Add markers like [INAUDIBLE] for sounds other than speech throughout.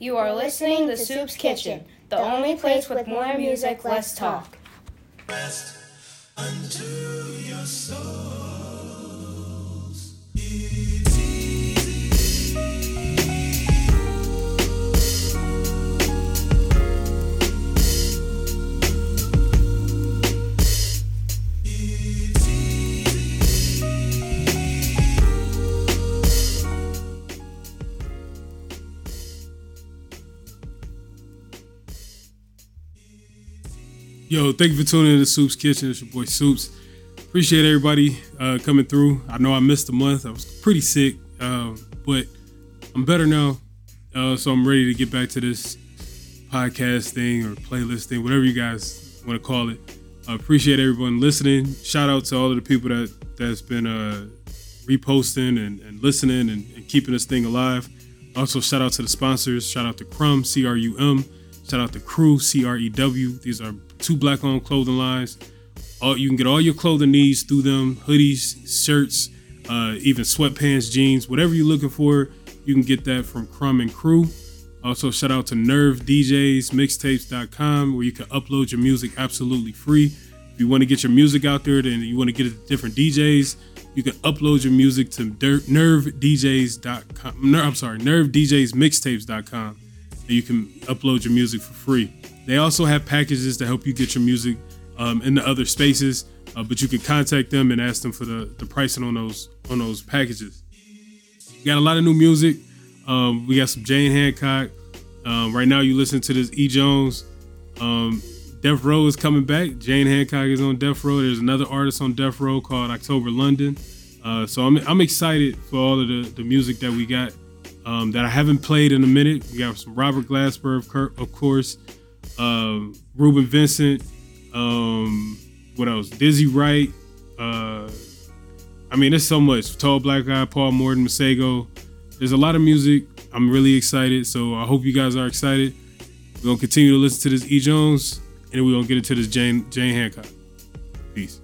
You are listening to Soops Kitchen, the only place with more music, less talk. Rest unto your souls. Yo, thank you for tuning in to Soops Kitchen. It's your boy Soops. Appreciate everybody uh, coming through. I know I missed a month. I was pretty sick, um, but I'm better now. Uh, so I'm ready to get back to this podcast thing or playlist thing, whatever you guys want to call it. I appreciate everyone listening. Shout out to all of the people that that's been uh, reposting and, and listening and, and keeping this thing alive. Also, shout out to the sponsors. Shout out to Crumb, C R U M. Shout out to Crew, C R E W. These are two black owned clothing lines. All, you can get all your clothing needs through them hoodies, shirts, uh, even sweatpants, jeans, whatever you're looking for, you can get that from Crumb and Crew. Also, shout out to Nerve DJs, mixtapes.com, where you can upload your music absolutely free. If you want to get your music out there, then you want to get it to different DJs, you can upload your music to nervedjs.com. Ner- I'm sorry, nerve nervedjsmixtapes.com. And you can upload your music for free. They also have packages to help you get your music um, into other spaces, uh, but you can contact them and ask them for the, the pricing on those on those packages. We got a lot of new music. Um, we got some Jane Handcock. Um, right now, you listen to this E Jones. Um, Death Row is coming back. Jane Handcock is on Death Row. There's another artist on Death Row called October London. Uh, so I'm, I'm excited for all of the, the music that we got um, that I haven't played in a minute. We got some Robert Glasper, of, cour- of course, um, Reuben Vincent. Um, what else? Dizzy Wright. Uh, I mean, there's so much. Tall Black Guy, Paul Morton, Masego. There's a lot of music. I'm really excited. So I hope you guys are excited. We're gonna continue to listen to this E Jones, and then we're gonna get into this Jane Jane Handcock. Peace.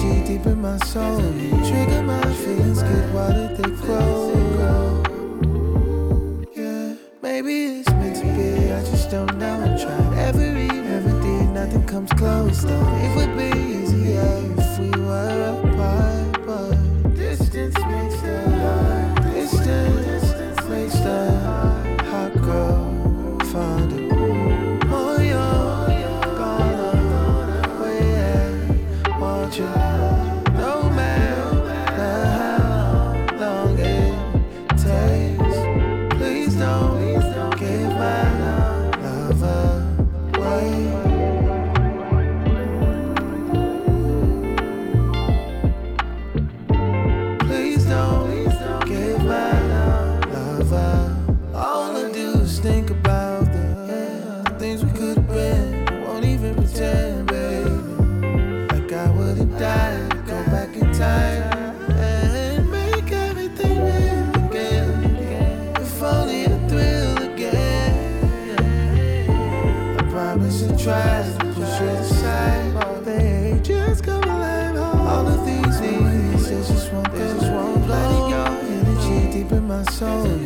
Deep in my soul. You trigger my feelings, get wilder, they grow? Yeah, maybe it's meant to be. I just don't know. I tried every every day, nothing comes close though. It would be easier if we were apart, but distance makes the distance makes the soul.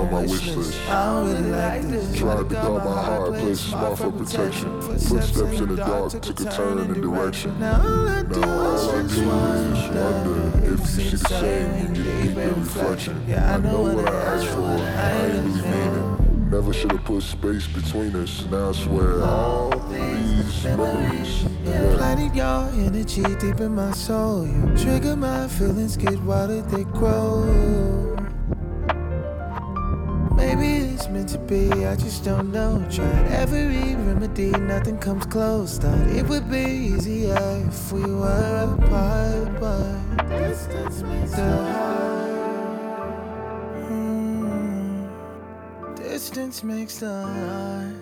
On my wish list. I don't really like this. Tried to guard my heart, play smart for protection. Footsteps in the dark took a turn in the direction. Now all I do is I do just is wonder wonder if you see the same when you deep in reflection. I know what I asked for, I ain't really mean it. Never should have put space between us. Now I swear all these memories. Yeah. Planted your energy deep in my soul. You trigger my feelings, get wilder, they grow. Be, I just don't know. Tried every remedy, nothing comes close. Thought it would be easier if we were apart, but distance makes the heart. Hmm. Distance makes the heart.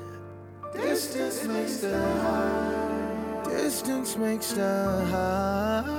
Distance makes the heart. Distance makes the heart.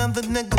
another nigga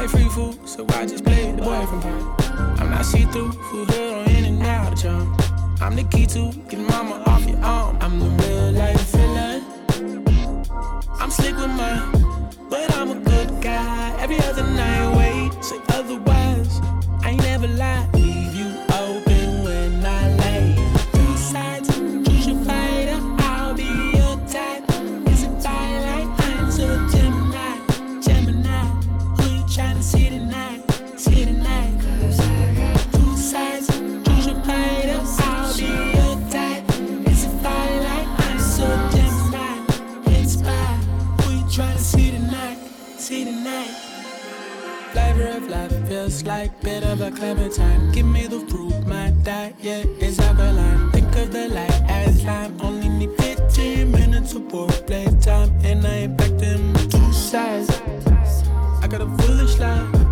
like free food, so I just play the boyfriend part. I'm not see through, for her on in and out of town. I'm the key to get mama off your arm. I'm the real life villain. I'm slick with mine, but I'm a good guy. Every other night, wait, say otherwise. I ain't never lie. Like bit of a clementine. Give me the fruit, my diet is alkaline. Think of the light as lime. Only need 15 minutes of play time, and I ain't back my two sides. I got a foolish line.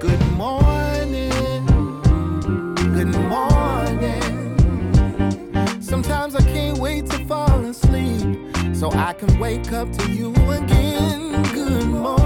Good morning, good morning. Sometimes I can't wait to fall asleep so I can wake up to you again. Good morning.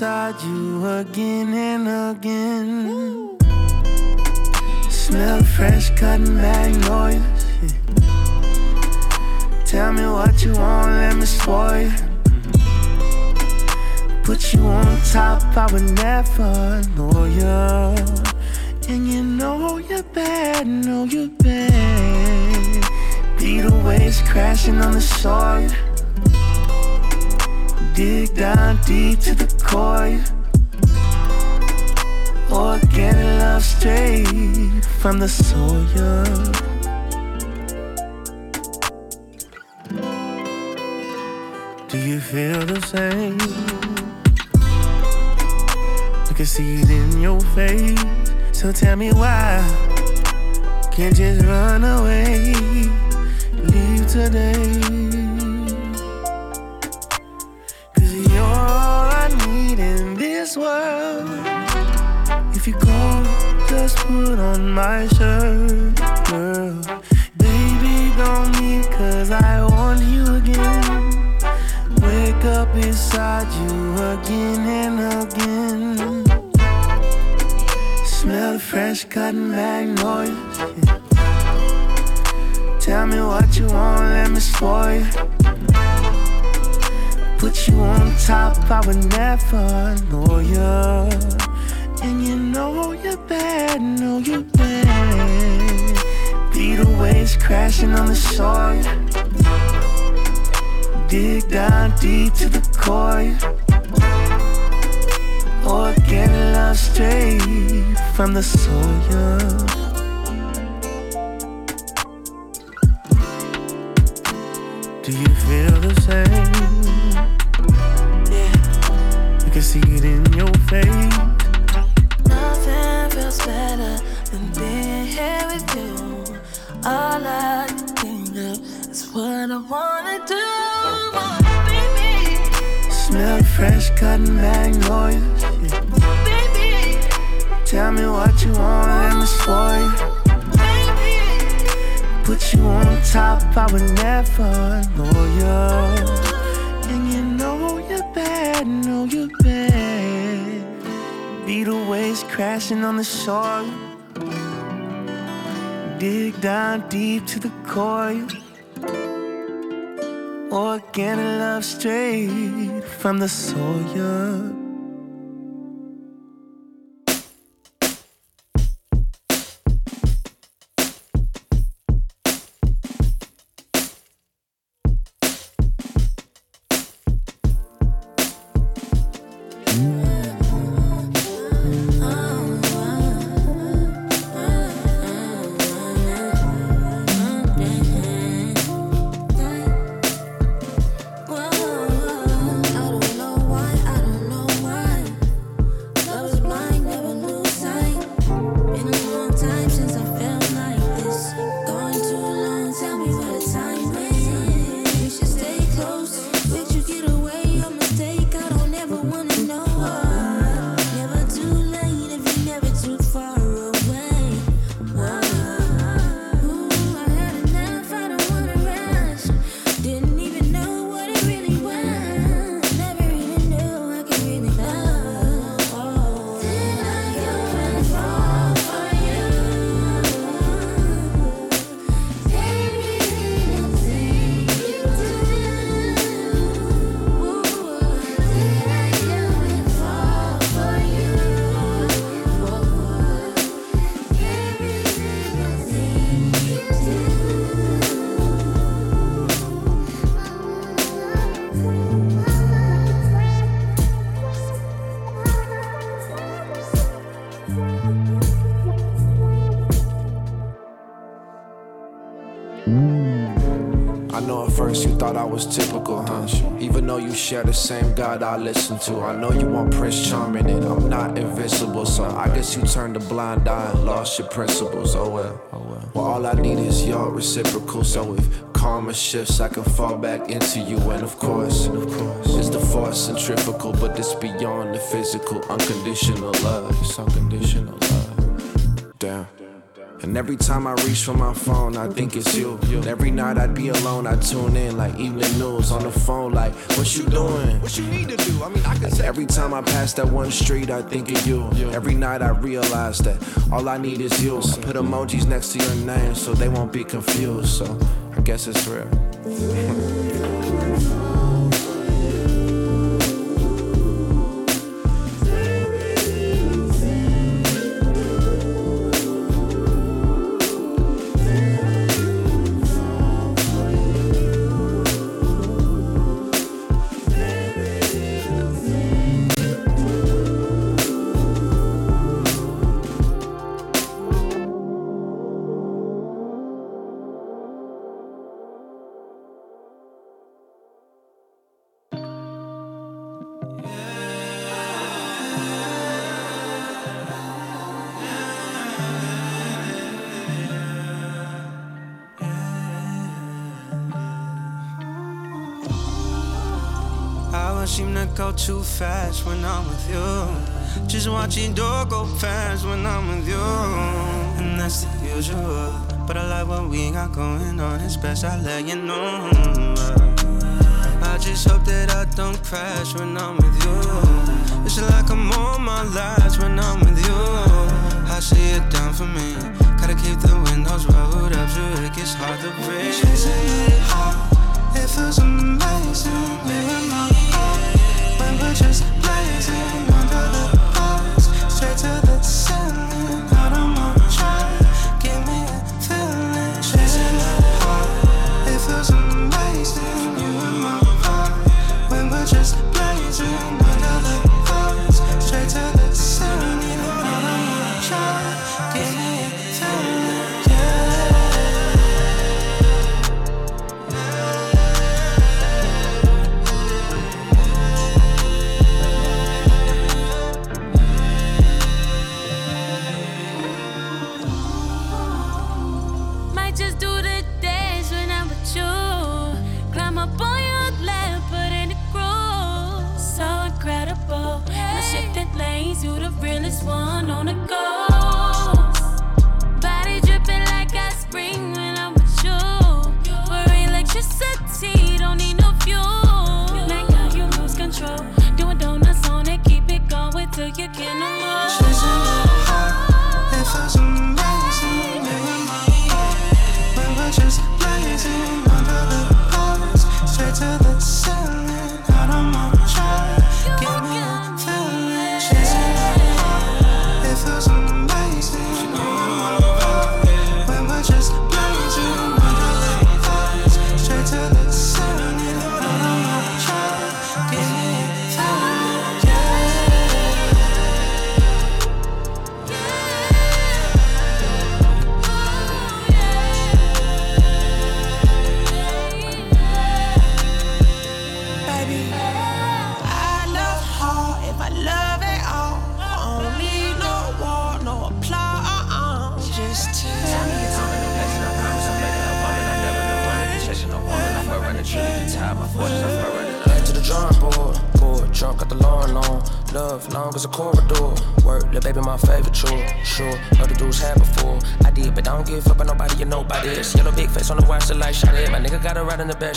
beside you again and again. Woo. Smell fresh cut magnolias. Yeah. Tell me what you want, let me spoil you. Mm-hmm. Put you on top, I would never know you. And you know you're bad, know you're bad. Be the waves crashing on the shore. Dig down deep to the core. Or Organic love straight from the soil. Do you feel the same? I can see it in your face. So tell me why can't just run away, leave today. This world. If you go, just put on my shirt, girl. Baby, don't leave, cause I want you again. Wake up beside you again and again. Smell the fresh cotton magnolias. Tell me what you want, let me spoil you. Put you on top, I would never you. And you know you're bad, know you're bad. Beat the waves crashing on the shore. Dig down deep to the core. Organic love straight from the soil. Do you feel the same? Can see it in your face. Nothing feels better than being here with you. All I can think of is what I wanna do, oh, baby. Smell fresh cut magnolias. Yeah. Baby, Tell me what you want, let me spoil you. Put you on top, I would never know you. Know you're bad. Beat the waves crashing on the shore. Dig down deep to the core. Organic love straight from the soil. First you thought I was typical, huh? Even though you share the same God I listen to. I know you want Prince Charming and I'm not invisible, so I guess you turned a blind eye and lost your principles. Oh well. Oh well. All I need is your reciprocal. So if karma shifts, I can fall back into you. And of course, of course, it's the force centrifugal, but it's beyond the physical. Unconditional love. It's unconditional love. Damn. And every time I reach for my phone, I think it's you. And every night I'd be alone, I tune in like evening news on the phone, like, what you doing? What you need to do? I mean, I can say Every time I pass that one street, I think of you. Every night I realize that all I need is you. I put emojis next to your name so they won't be confused. So I guess it's real. [LAUGHS] go too fast when I'm with you. Just watching door go fast when I'm with you. And that's the usual. But I like what we got going on. It's best I let you know. I just hope that I don't crash when I'm with you. It's like I'm on my last when I'm with you. I see it down for me. Gotta keep the windows rolled up so it gets hard to breathe. Chasing it high, it feels amazing just blazing under the lights, straight to the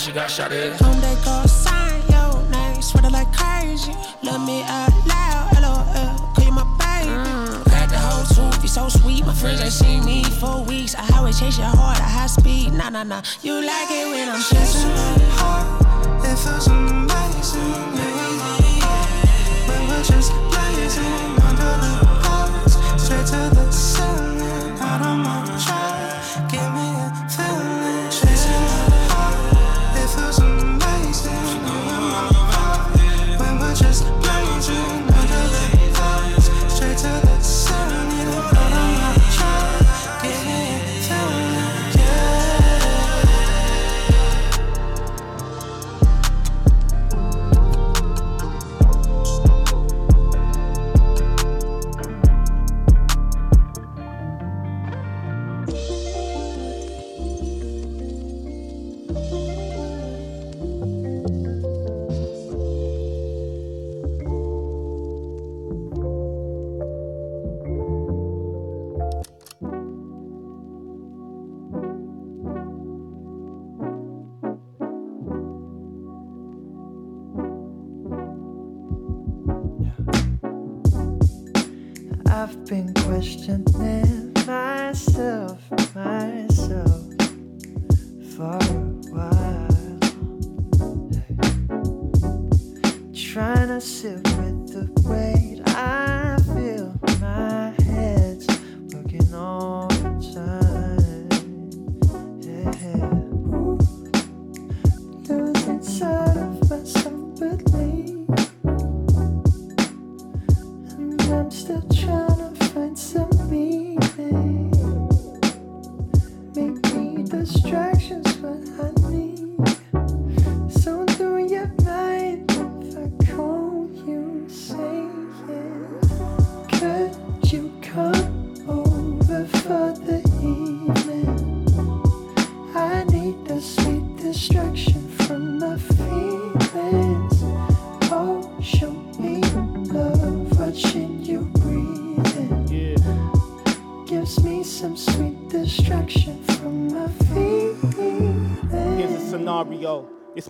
she got shot at.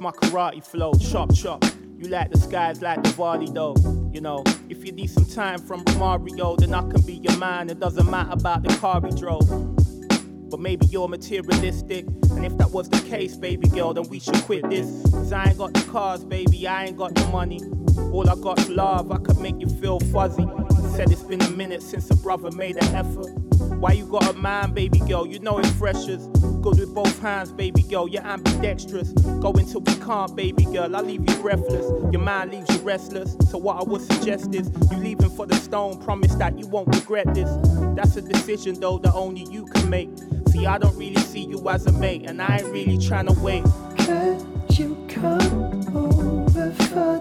My karate flow. Chop, chop. You like the skies like Diwali though. You know, if you need some time from Mario, then I can be your man. It doesn't matter about the car we drove. But maybe you're materialistic. And if that was the case, baby girl, then we should quit this. Cause I ain't got the cars, baby, I ain't got the money. All I got's love, I could make you feel fuzzy. Said it's been a minute since a brother made an effort. Why you got a man, baby girl? You know it's freshers. Good with both hands, baby girl. You're ambidextrous. Go until we can't, baby girl. I leave you breathless. Your mind leaves you restless. So what I would suggest is you leaving for the stone. Promise that you won't regret this. That's a decision though that only you can make. See, I don't really see you as a mate, and I ain't really trying to wait. Could you come over for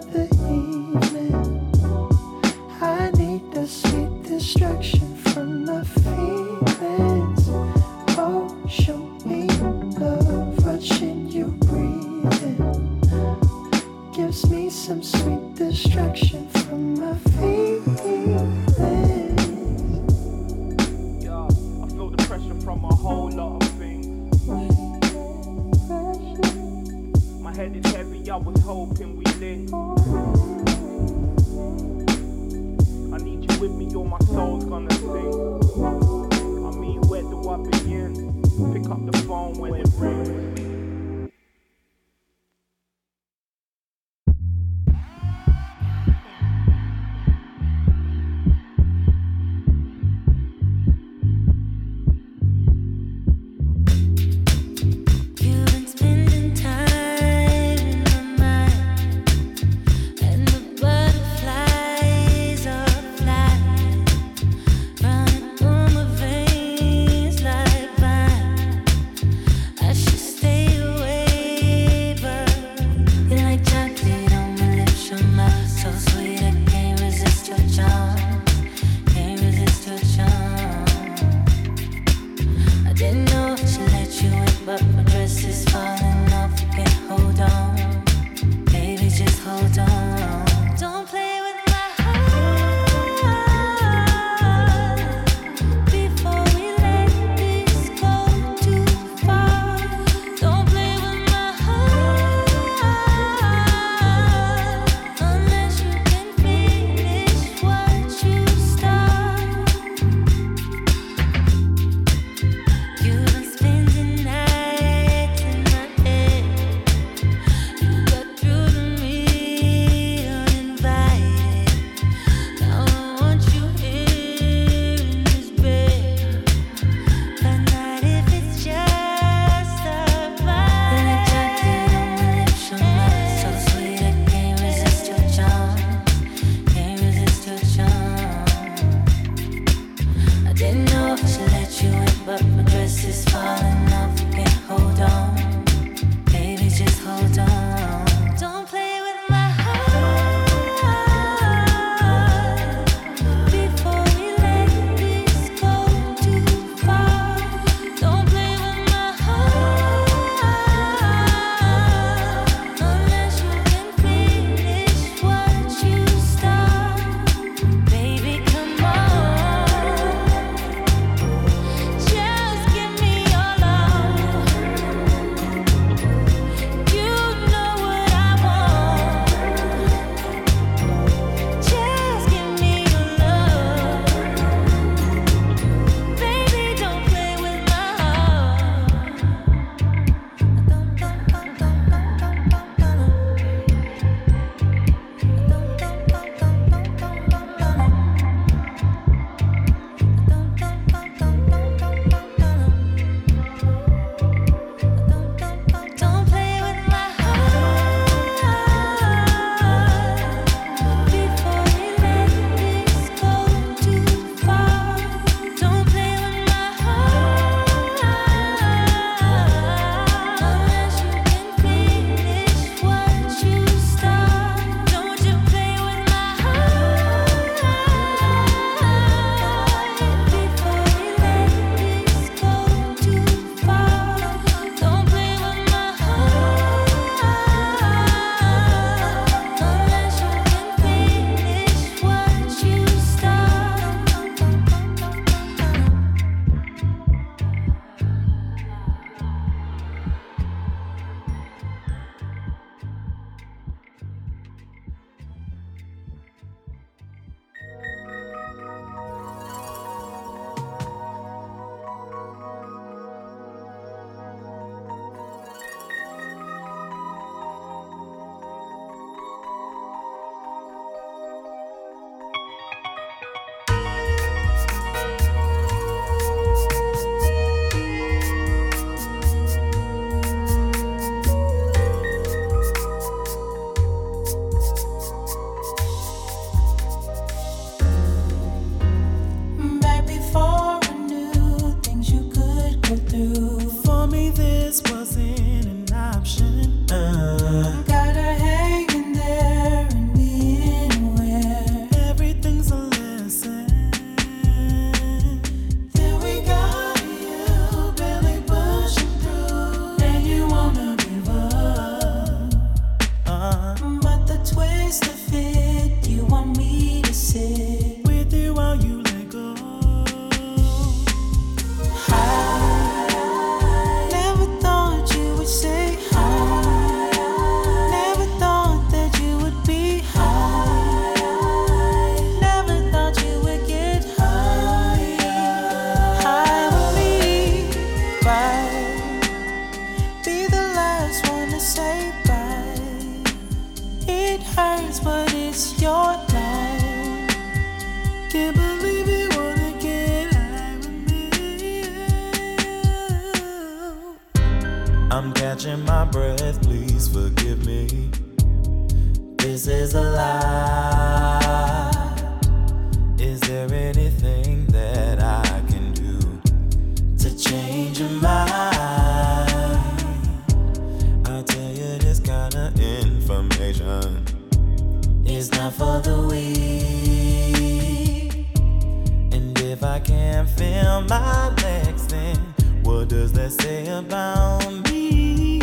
and feel my legs then what does that say about me?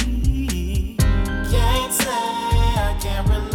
Can't say i can't relate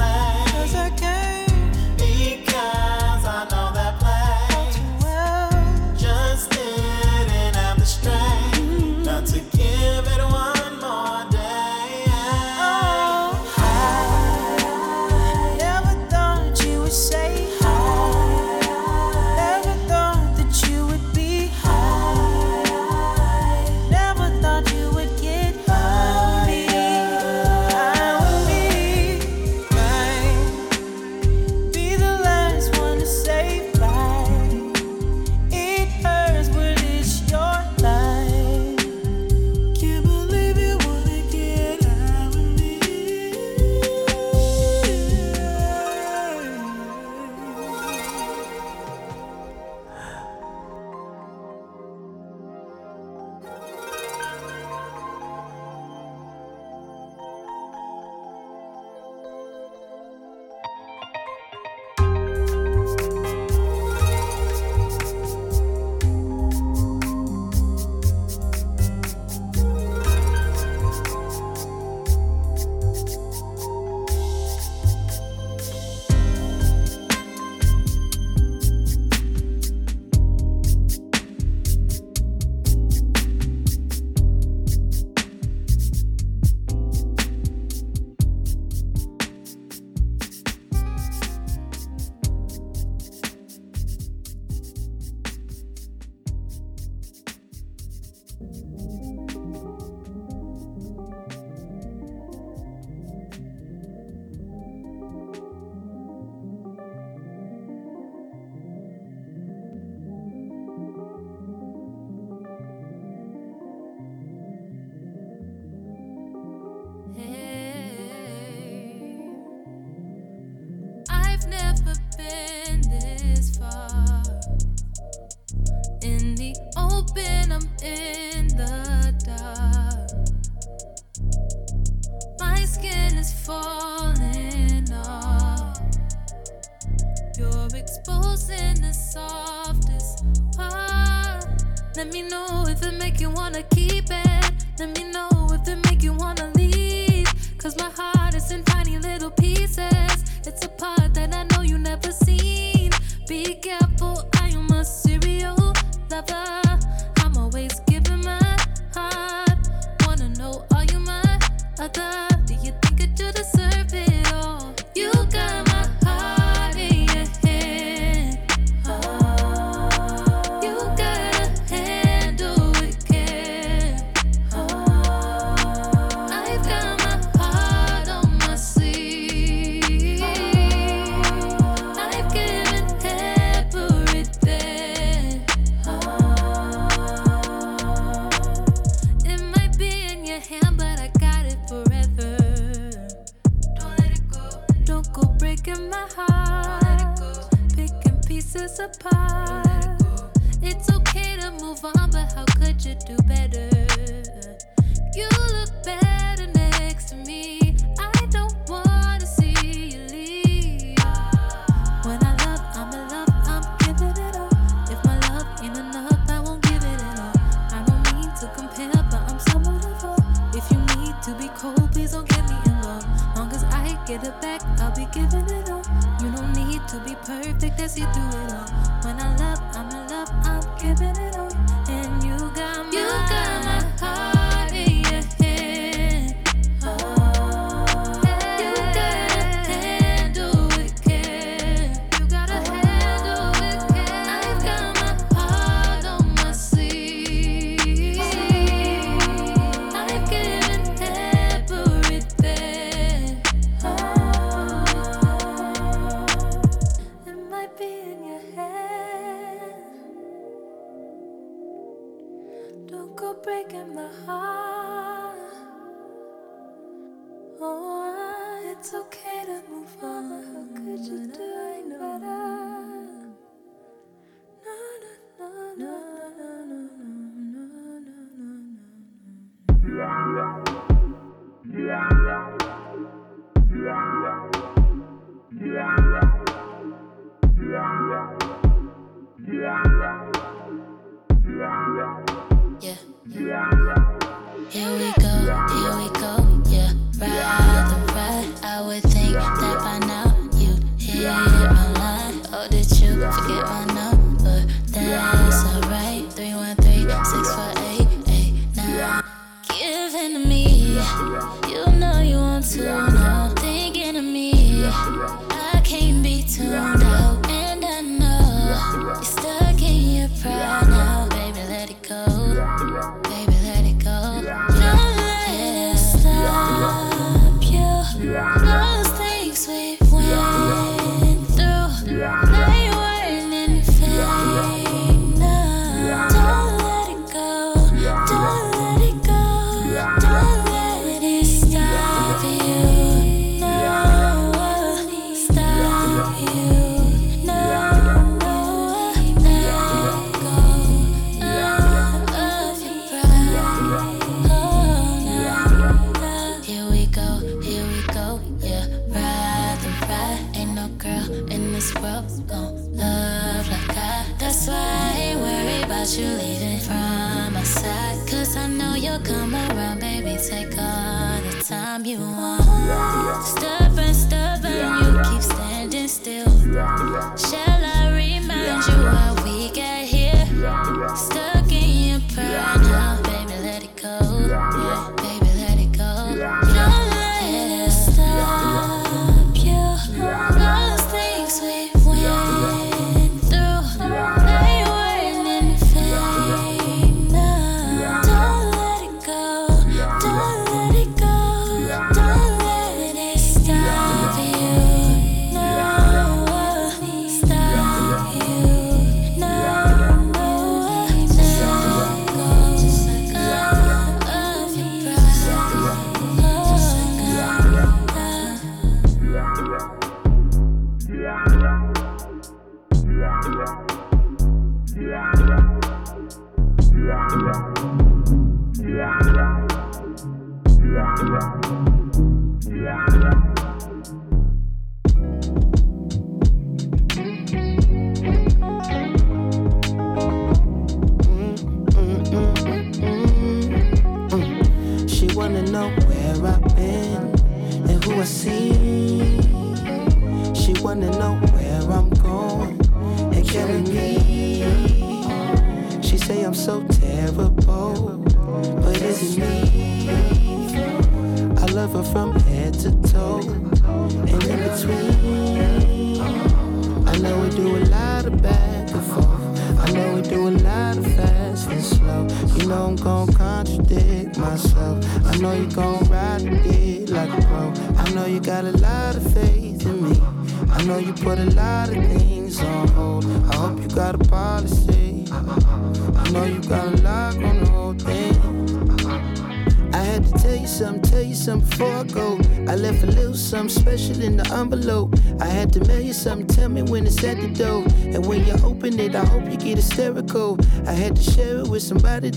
with you. Forget my name.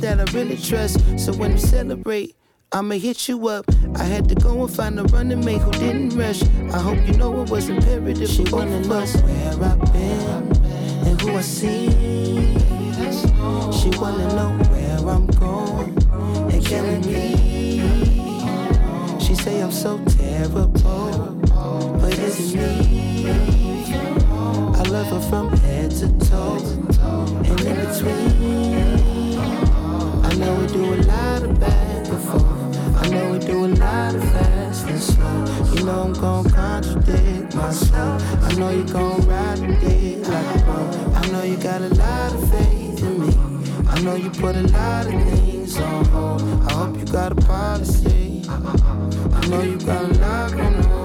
that I really trust. So when we celebrate, I'ma hit you up. I had to go and find a running mate who didn't rush. I hope you know it was imperative. She wanna know where I've been and who I see. She wanna know where I'm going and killing me. She say I'm so terrible, but it's me. I love her from head to toe and in between know we do a lot of bad before. I know we do a lot of fast and slow. You know I'm gon' contradict myself. I know you gon' ride the dick like a pro. I know you got a lot of faith in me. I know you put a lot of things on hold. I hope you got a policy. I know you got a lot going on.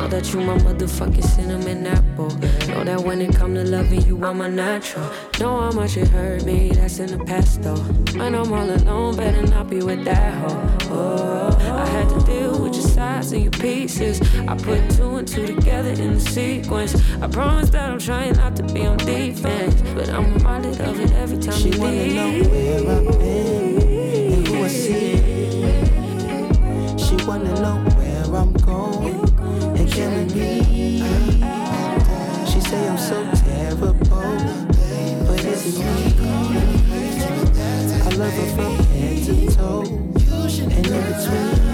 Know that you my motherfucking cinnamon apple. Know that when it come to loving you, I'm a natural. Know how much it hurt me, that's in the past though. When I'm all alone, better not be with that hoe. Oh, I had to deal with your sides and your pieces. I put two and two together in the sequence. I promise that I'm trying not to be on defense, but I'm reminded of it every time she you wanna leave. know where I've been and who I see. She wanna know where I'm going we meet. She say I'm so terrible, but is it me? I love her from head to toe and in between.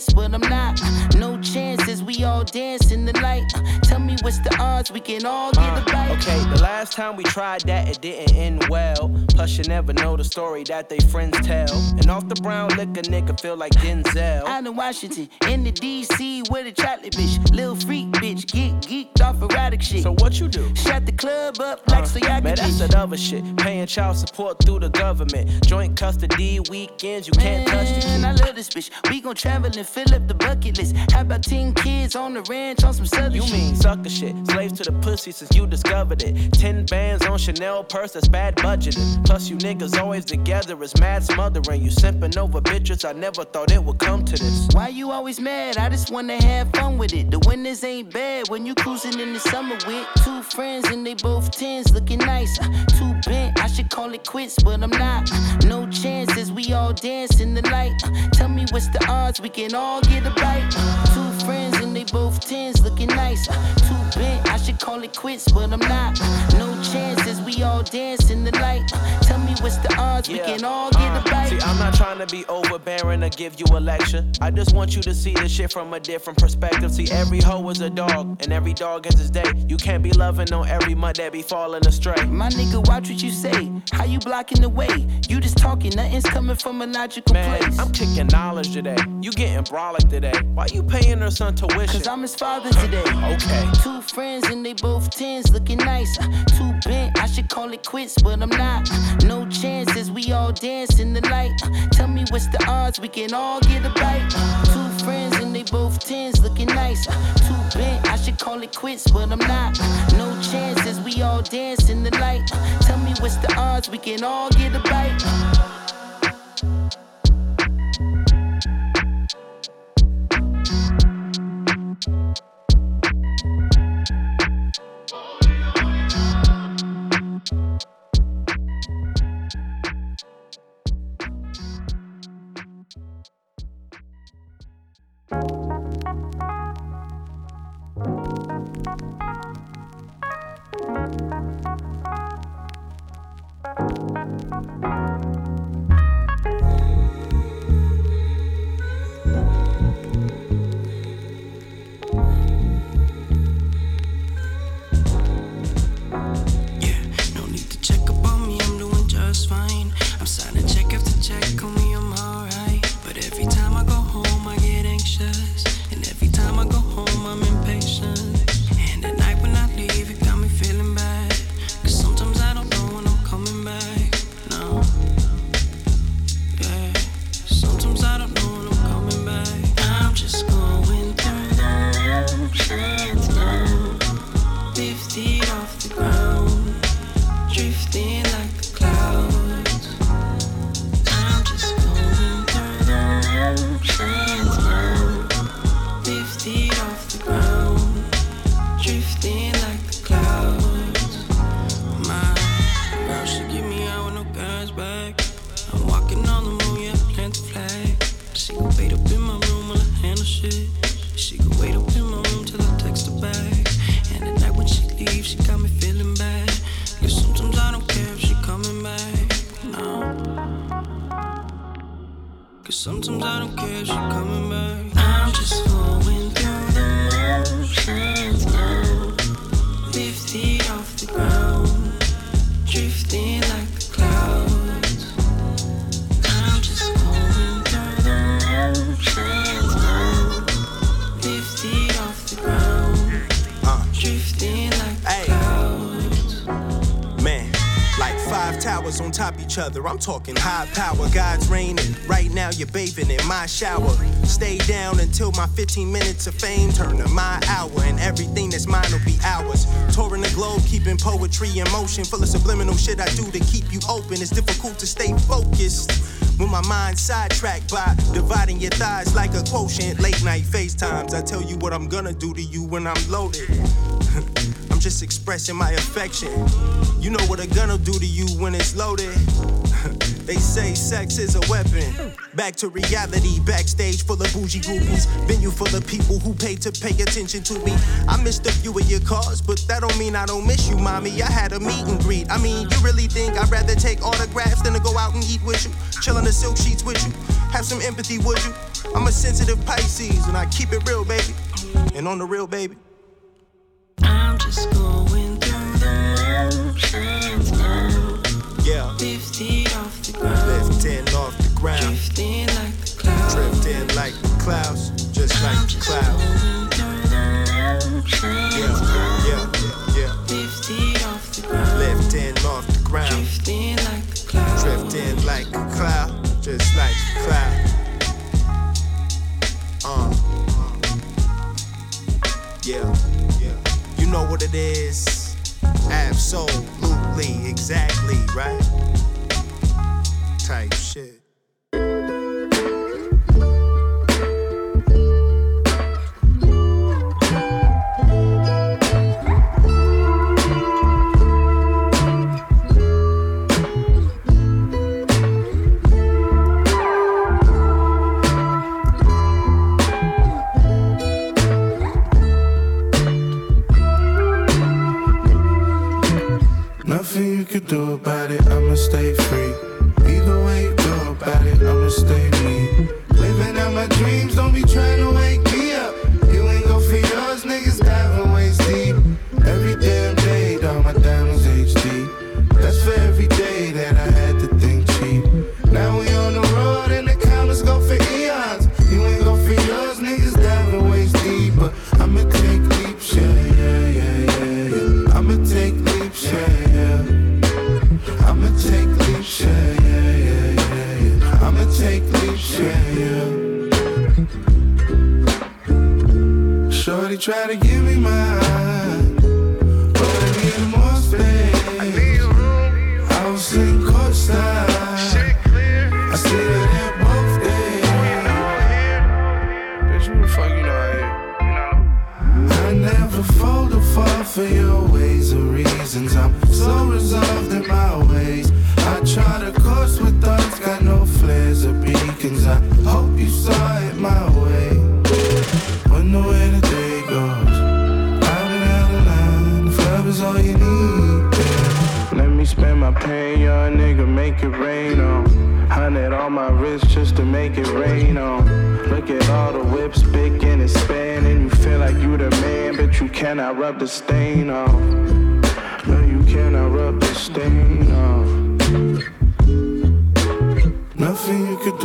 Should call it quits, but I'm not. Uh, No chances, we all dance in the light. Uh, Tell me what's the odds we can all get a bite. Okay, the last time we tried that, it didn't end well. Plus, you never know the story that they friends tell. And off the brown liquor, nigga feel like Denzel. Out in Washington, in the DC with a chocolate bitch. Lil freak bitch, get geeked off erotic shit. So what you do? Shut the club up like so y'all Man, that's that other shit. Paying child support through the government. Joint custody weekends, you can't touch the Man, I love this bitch. We gon' travel and fill up the bucket list. How about 10 kids on the ranch on some southern You shit? mean sucker shit. Slaves to the pussy since you discovered it. Ten bands on Chanel purse, that's bad budgeting. Plus, you niggas always together is mad smothering. You simping over bitches, I never thought it would come to this. Why you always mad? I just wanna have fun with it. The winters ain't bad when you cruising in the summer with two friends and they both tens looking nice. Uh, Too bent, I should call it quits, but I'm not. Uh, No chances, we all dance in the light. Uh, Tell me what's the odds we can all get a bite. Uh, Two friends and they both tens looking nice. Uh, Too bent, I should call it quits, but I'm not. Uh, No chances, we all dance in the light. Uh, Tell me what's the odds we can all get a bite. See, I'm not trying to be overbearing or give you a lecture. I just want you to see the shit from a different perspective. See, every hoe is a dog, and every dog has his day. You can't be loving on every mud that be falling astray. My nigga, watch what you say. How you blocking the way? You just talking, nothing's coming from a logical Man, place. I'm kicking knowledge today. You getting brolic today. Why you paying her son tuition? Cause I'm his father today. Okay. Two friends and they both tens looking nice. Uh, Too bent, I should call it quits, but I'm not. Uh, No chances, we all dance in the light. Uh, Tell me what's the odds we can all get a bite. Two friends and they both tens looking nice. Too bent, I should call it quits, but I'm not. No chances, we all dance in the light. Tell me what's the odds we can all get a bite. No hour. God's raining. Right now you're bathing in my shower. Stay down until my 15 minutes of fame turn to my hour. And everything that's mine will be ours. Touring the globe, keeping poetry in motion. Full of subliminal shit I do to keep you open. It's difficult to stay focused when my mind sidetracked by dividing your thighs like a quotient. Late night FaceTimes, I tell you what I'm gonna do to you when I'm loaded. [LAUGHS] I'm just expressing my affection. You know what a gun'll do to you when it's loaded. They say sex is a weapon. Back to reality, backstage full of bougie groupies, venue full of people who pay to pay attention to me. I missed a few of your calls, but that don't mean I don't miss you, mommy. I had a meet and greet. I mean, you really think I'd rather take autographs than to go out and eat with you, chill in the silk sheets with you, have some empathy, would you? I'm a sensitive Pisces, and I keep it real, baby, and on the real, baby. I'm just.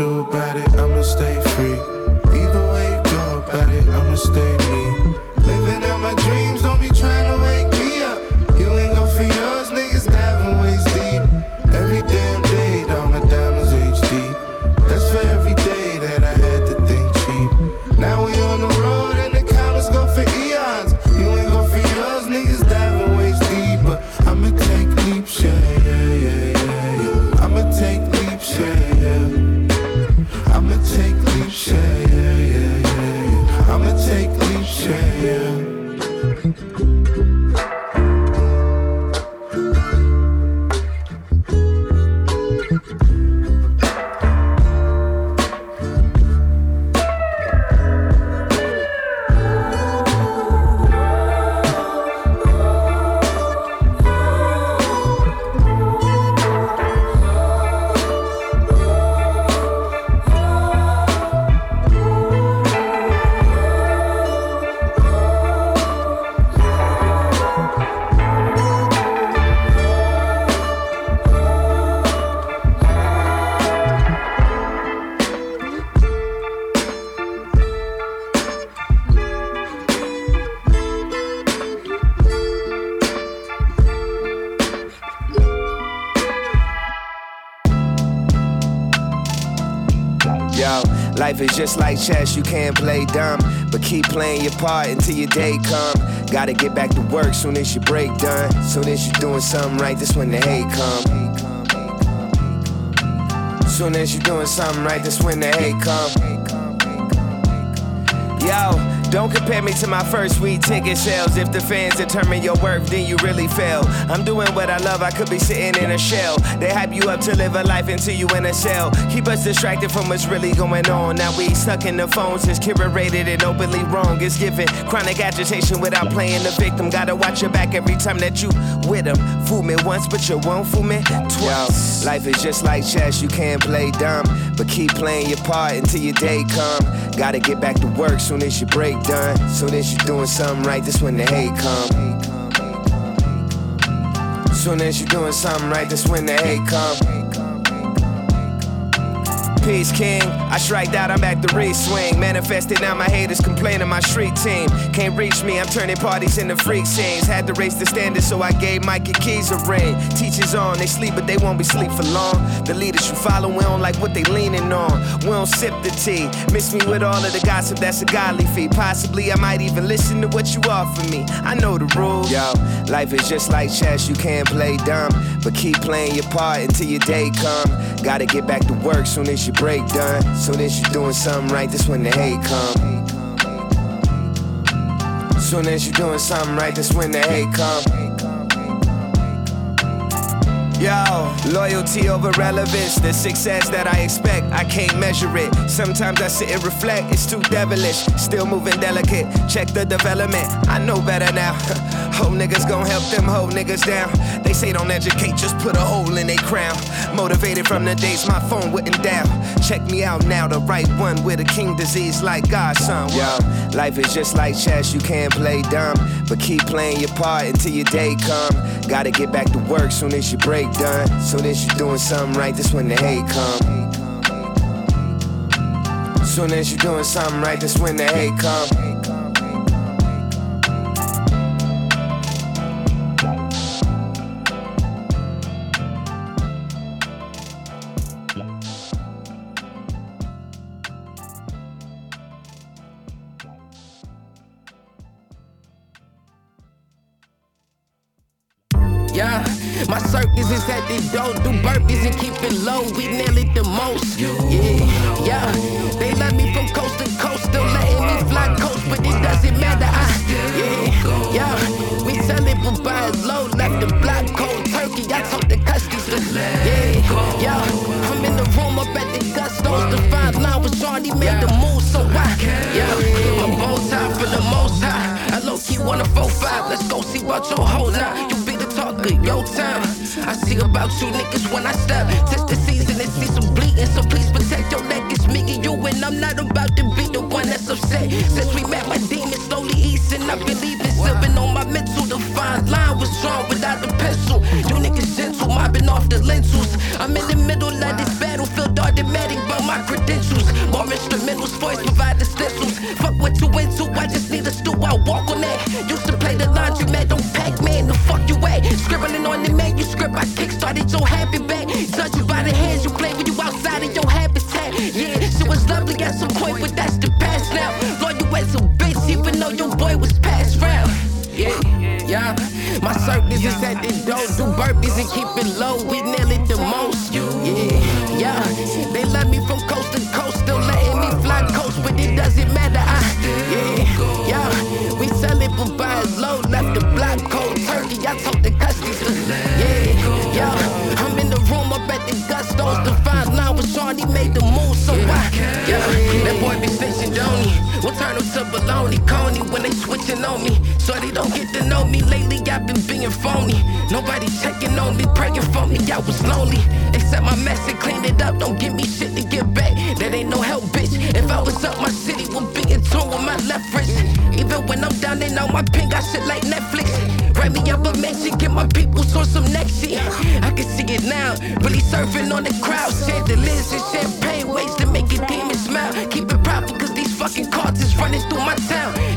do about it? Just like chess, you can't play dumb. But keep playing your part until your day come. Gotta get back to work soon as your break done. Soon as you're doing something right, that's when the hate come. Soon as you're doing something right, that's when the hate come. Yo, don't compare me to my first week ticket sales. If the fans determine your worth, then you really fail. I'm doing what I love, I could be sitting in a shell. They hype you up to live a life until you in a cell. Keep us distracted from what's really going on. Now we stuck in the phones, it's curated and openly wrong. It's giving chronic agitation without playing the victim. Gotta watch your back every time that you with them. Fool me once, but you won't fool me twice. Life is just like chess, you can't play dumb. But keep playing your part until your day come. Gotta get back to work soon as your break done. Soon as you're doing something right, that's when the hate come. Soon as you're doing something right, that's when the hate come. Peace King, I striked out, I'm back to re-swing. Manifested now my haters complaining my street team. Can't reach me, I'm turning parties into freak scenes. Had to raise the standard, so I gave Mikey Keys a ring. Teachers on, they sleep, but they won't be sleep for long. The leaders you follow, we don't like what they leaning on. We don't sip the tea. Miss me with all of the gossip, that's a godly fee. Possibly I might even listen to what you offer me. I know the rules. Yo, life is just like chess, you can't play dumb. But keep playing your part until your day come. Gotta get back to work soon as your break done. Soon as you're doing something right, that's when the hate come. Soon as you're doing something right, that's when the hate come. Yo, loyalty over relevance, the success that I expect, I can't measure it. Sometimes I sit and reflect, it's too devilish. Still moving delicate, check the development, I know better now. [LAUGHS] Hoe niggas gon' help them hoe niggas down. They say don't educate, just put a hole in their crown. Motivated from the days my phone wouldn't down. Check me out now, the right one with a king disease like godson. Yo, life is just like chess, you can't play dumb. But keep playing your part until your day come. Gotta get back to work soon as your break done. Soon as you're doing something right, that's when the hate come. Soon as you're doing something right, that's when the hate come. Fuck you at? Scribbling on the manuscript, I kickstarted your happy back. Judge you by the hands you play with you outside of your habitat. Yeah, she was lovely at some point, but that's the past now. You as a bitch, even though your boy was passed round. Yeah, yeah. My circus is at the door, do burpees and keep it low. We nail it the most. Yeah, yeah. So they don't get to know me lately, I've been being phony. Nobody checking on me, praying for me, I was lonely. Except my mess and clean it up, don't give me shit to get back. That ain't no help, bitch. If I was up, my city would be in tune with my left wrist. Even when I'm down, they know my pin got shit like Netflix. Write me up a mention, get my people on some next shit. I can see it now, really surfing on the crowd. Chandeliers and champagne, ways to make a demon smile. Keep it proper, cause these fucking cards is running through my town.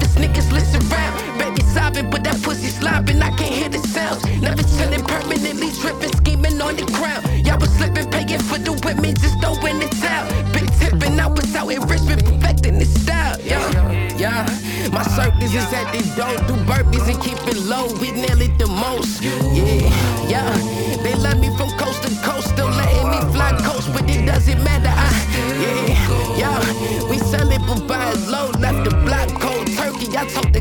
Novice, niggas listen round. Baby sobbing, but that pussy slobbing, I can't hear the sounds. Never chilling, permanently tripping, scheming on the ground. Y'all was slipping, paying for the women, just throwing it out. Big tipping, I was out in Richmond, perfecting the style, yeah, yeah. My circus is at the door, do burpees and keep it low. We nail it the most, yeah, yeah. They love me from coast to coast, still letting me fly coast, but it doesn't matter. I, yeah, yeah. We sell it for buying low, I told the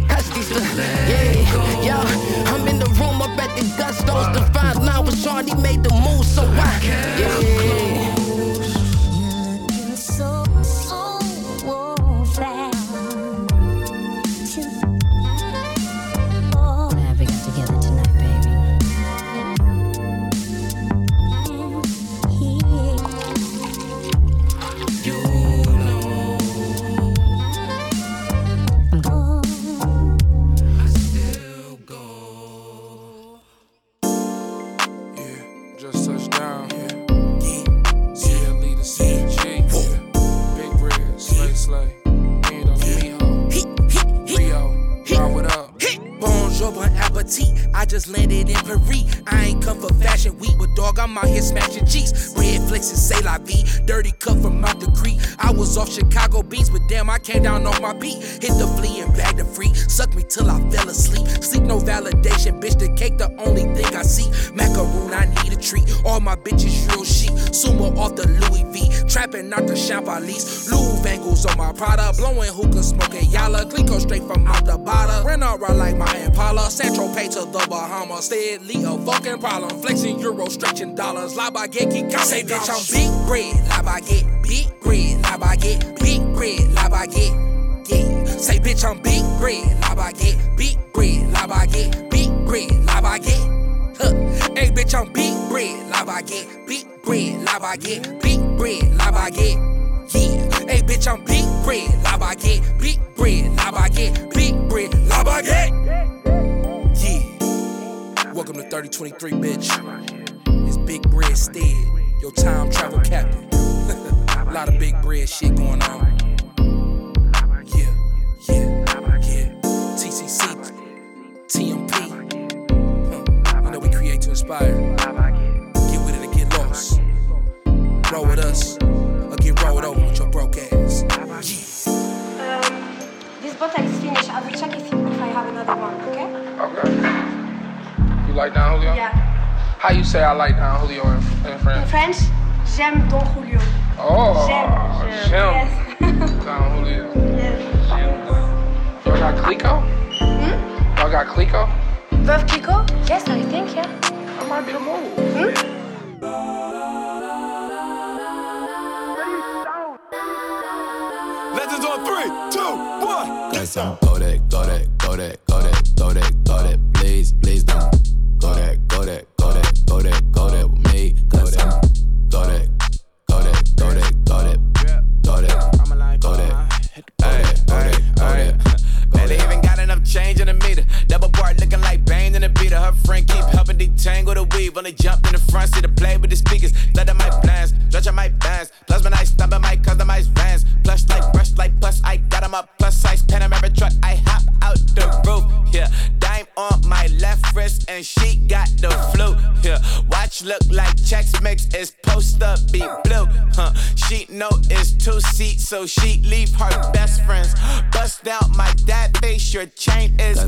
Say, bitch, I'm big bread.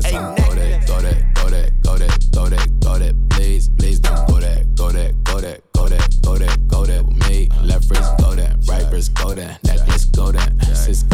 That's on go that, go that, go that, go that, go that, go that, please, please don't go that, go that, go that, go that, go that, go that with me. Left wrist go that, right wrist go that, that, sis go that, this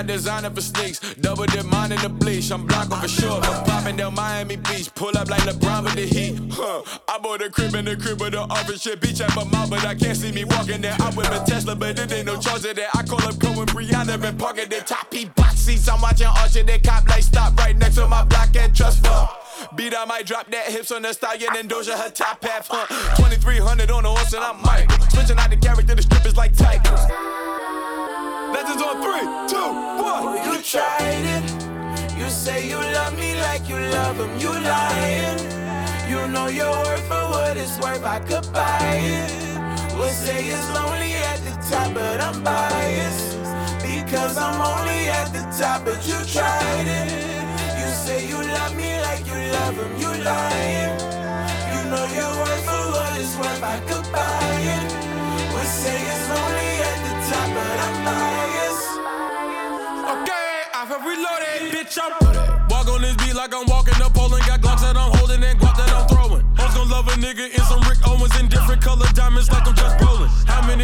my designer for sneaks. Double dip mine in the bleach. I'm blocking for sure. I'm popping down Miami Beach. Pull up like LeBron with the heat. Huh. I bought a crib in the crib with the office shit. Beach at my mouth, but I can't see me walking there. I whip a Tesla, but it ain't no charge that. I call up Cohen Brianna been parking the top P box seats. I'm watching Archer. They cop like stop right next to my block and Trust Fund. Beat I might drop that hips on the stallion and Doja her top half, huh? 2300 on the horse and I'm Mike. Switching out the character, the strippers like Tigers. Legends on three, two, one. You tried it. You say you love me like you love him. You lying. You know your worth for what it's worth. I could buy it. Would say it's lonely at the top, but I'm biased. Because I'm only at the top, but you tried it. You say you love me like you love him. You lying. You know your worth for what it's worth. I could buy it. Walk on this beat like I'm walking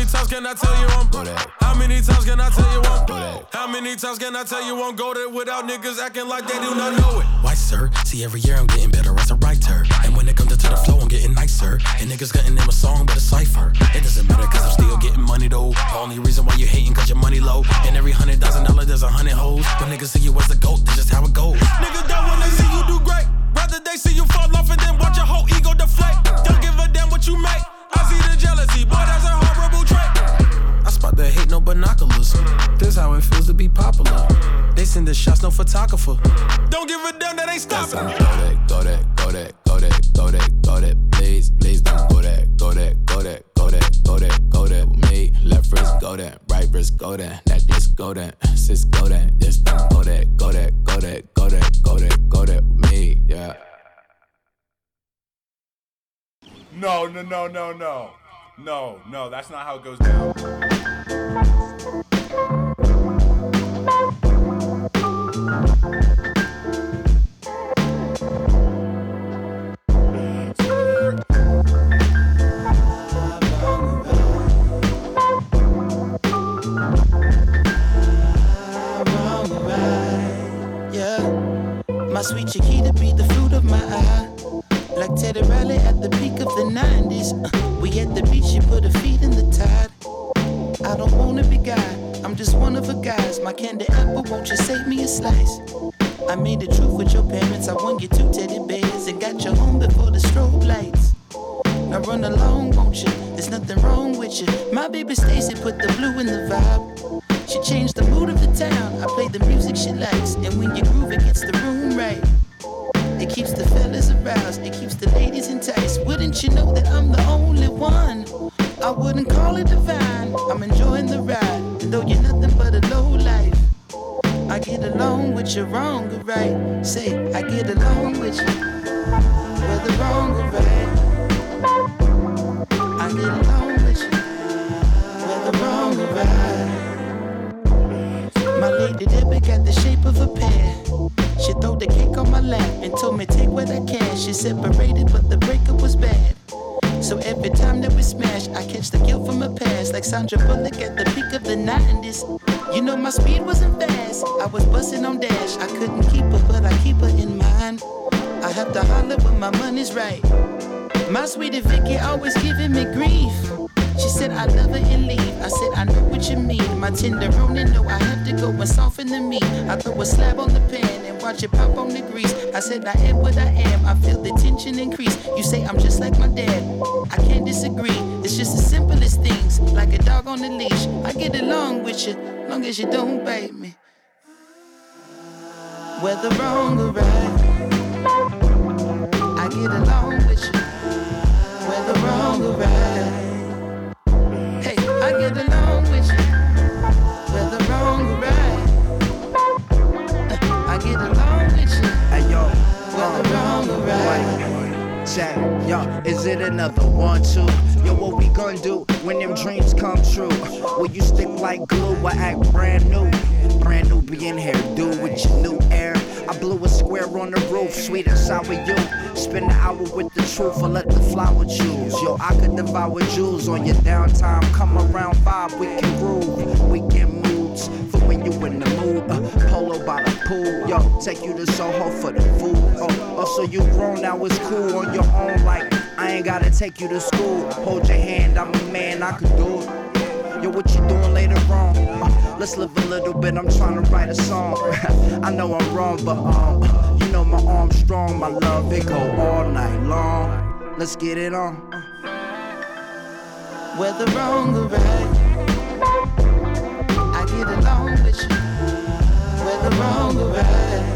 times can I tell you I'm How many times can I tell you I'm How many times can I tell you I'm goaded without niggas acting like they do not know it? Why, sir? See, every year I'm getting better as a writer. And when it comes to the flow, I'm getting nicer. And niggas got name a song, but a cipher. It doesn't matter, cause I'm still getting money though. The only reason why you hating, cause your money low. And every hundred thousand dollar, there's a hundred hoes. When niggas see you as the goat, that's just how it goes. Niggas don't wanna see you do great. Rather they see you fall off and then watch your whole ego deflate. Don't give a damn what you make. I see the jealousy, boy, that's a horrible trait. I spot the hate, no binoculars. This how it feels to be popular. They send the shots, no photographer. Don't give a damn that ain't stopping. Go that, go that, go that, go that, go that. Please, please don't go that, go that, go that, go that, go that, go that. Me, left wrist, go that, right wrist, go that, necklace, go that, sis, go that. Yes, don't go that, go that, go that, go that, go that, go that. Me, yeah. No, no, no, no, no. No, no, that's not how it goes down. My sweet Chiquita be the fruit of my eye. Teddy Riley at the peak of the 90s. Uh, we at the beach, you put her feet in the tide. I don't wanna be guy, I'm just one of a guys. My candy apple, won't you save me a slice? I made the truth with your parents. I won you two teddy bears and got you home before the strobe lights. Now run along, won't you? There's nothing wrong with you. My baby Stacy put the blue in the vibe. She changed the mood of the town. I play the music she likes, and when you groove, it gets the room right. It keeps the fellas aroused, it keeps the ladies enticed. Wouldn't you know that I'm the only one? I wouldn't call it divine. I'm enjoying the ride, and though you're nothing but a low life. I get along with you wrong or right. Say, I get along with you, whether wrong or right. I get along with you, whether wrong or right. Lady Debbie got the shape of a pear. She threw the cake on my lap and told me take what I can. She separated, but the breakup was bad. So every time that we smash, I catch the guilt from my past, like Sandra Bullock at the peak of the 90s. You know my speed wasn't fast. I was busting on dash. I couldn't keep her, but I keep her in mind. I have to holler when my money's right. My sweetie Vicky always giving me grief. She said I love her and leave. I said I know what you mean. My tenderoni know I have to go and soften the meat. I throw a slab on the pan and watch it pop on the grease. I said I am what I am. I feel the tension increase. You say I'm just like my dad. I can't disagree. It's just the simplest things, like a dog on a leash. I get along with you, long as you don't bite me. Whether wrong or right, I get along with you. Whether wrong or right. Yo, is it another one, two? Yo, what we gonna do when them dreams come true? Will you stick like glue or act brand new? Brand new being here, do with your new air. I blew a square on the roof, sweet and sour you. Spend an hour with the truth or let the flower choose. Yo, I could devour jewels on your downtime. Come around five, we can groove, we can moods for when you in the mood. Uh, polo by the pool, yo, take you to Soho for the food. So you grown now, it's cool on your own. Like I ain't gotta take you to school. Hold your hand, I'm a man, I could do it. Yo, what you doing later on? Uh, let's live a little bit. I'm trying to write a song. [LAUGHS] I know I'm wrong, but um, you know my arm's strong. My love it go all night long. Let's get it on. Whether wrong or right, I get along with you. Whether wrong or right,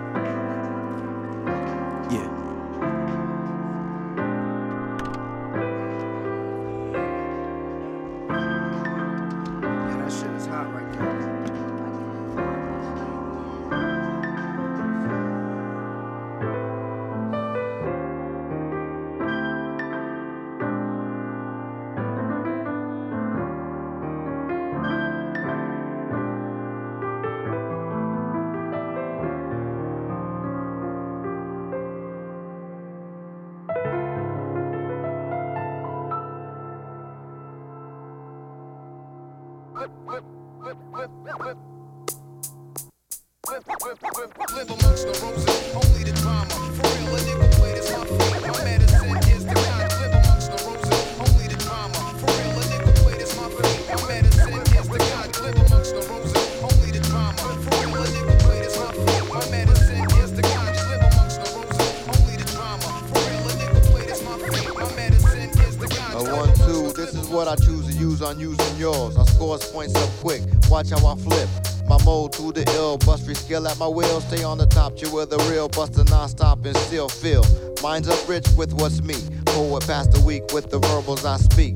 skill at my will. Stay on the top, you with the real buster non-stop and still feel. Minds up rich with what's me. Poet past the week with the verbals I speak.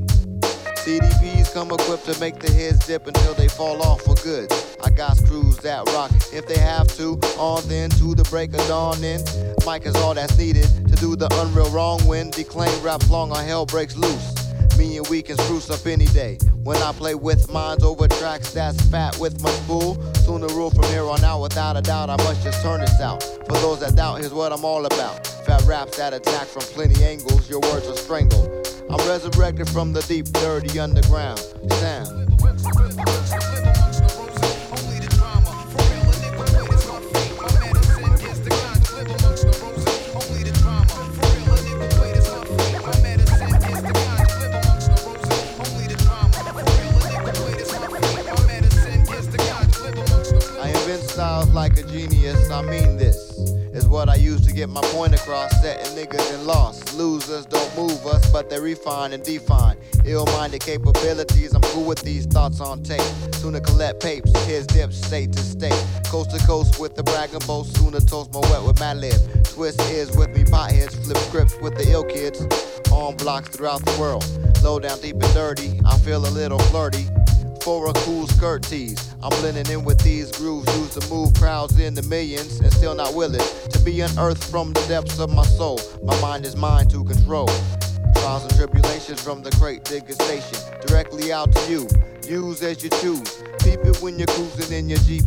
CDPs come equipped to make the heads dip until they fall off for good. I got screws that rock if they have to. On then to the break of dawn in. Mic is all that's needed to do the unreal wrong when Declaime raps long or hell breaks loose. Me and we can spruce up any day. When I play with minds over tracks that's fat with my spool. Soon to rule from here on out without a doubt. I must just turn this out. For those that doubt, here's what I'm all about. Fat raps that attack from plenty angles. Your words are strangled. I'm resurrected from the deep, dirty underground sound. I mean this. Is what I use to get my point across, setting niggas in loss. Losers don't move us, but they refine and define. Ill minded capabilities, I'm cool with these thoughts on tape. Sooner collect papes, here's dips state to state. Coast to coast with the bragging boast, sooner toast my wet with my lip. Twist ears with me, potheads, flip scripts with the ill kids. On blocks throughout the world. Low down deep and dirty, I feel a little flirty for a cool skirt tease. I'm blending in with these grooves used to move crowds in the millions and still not willing to be unearthed from the depths of my soul. My mind is mine to control. Trials and tribulations from the crate digger station directly out to you. Use as you choose. Keep it when you're cruising in your Jeep.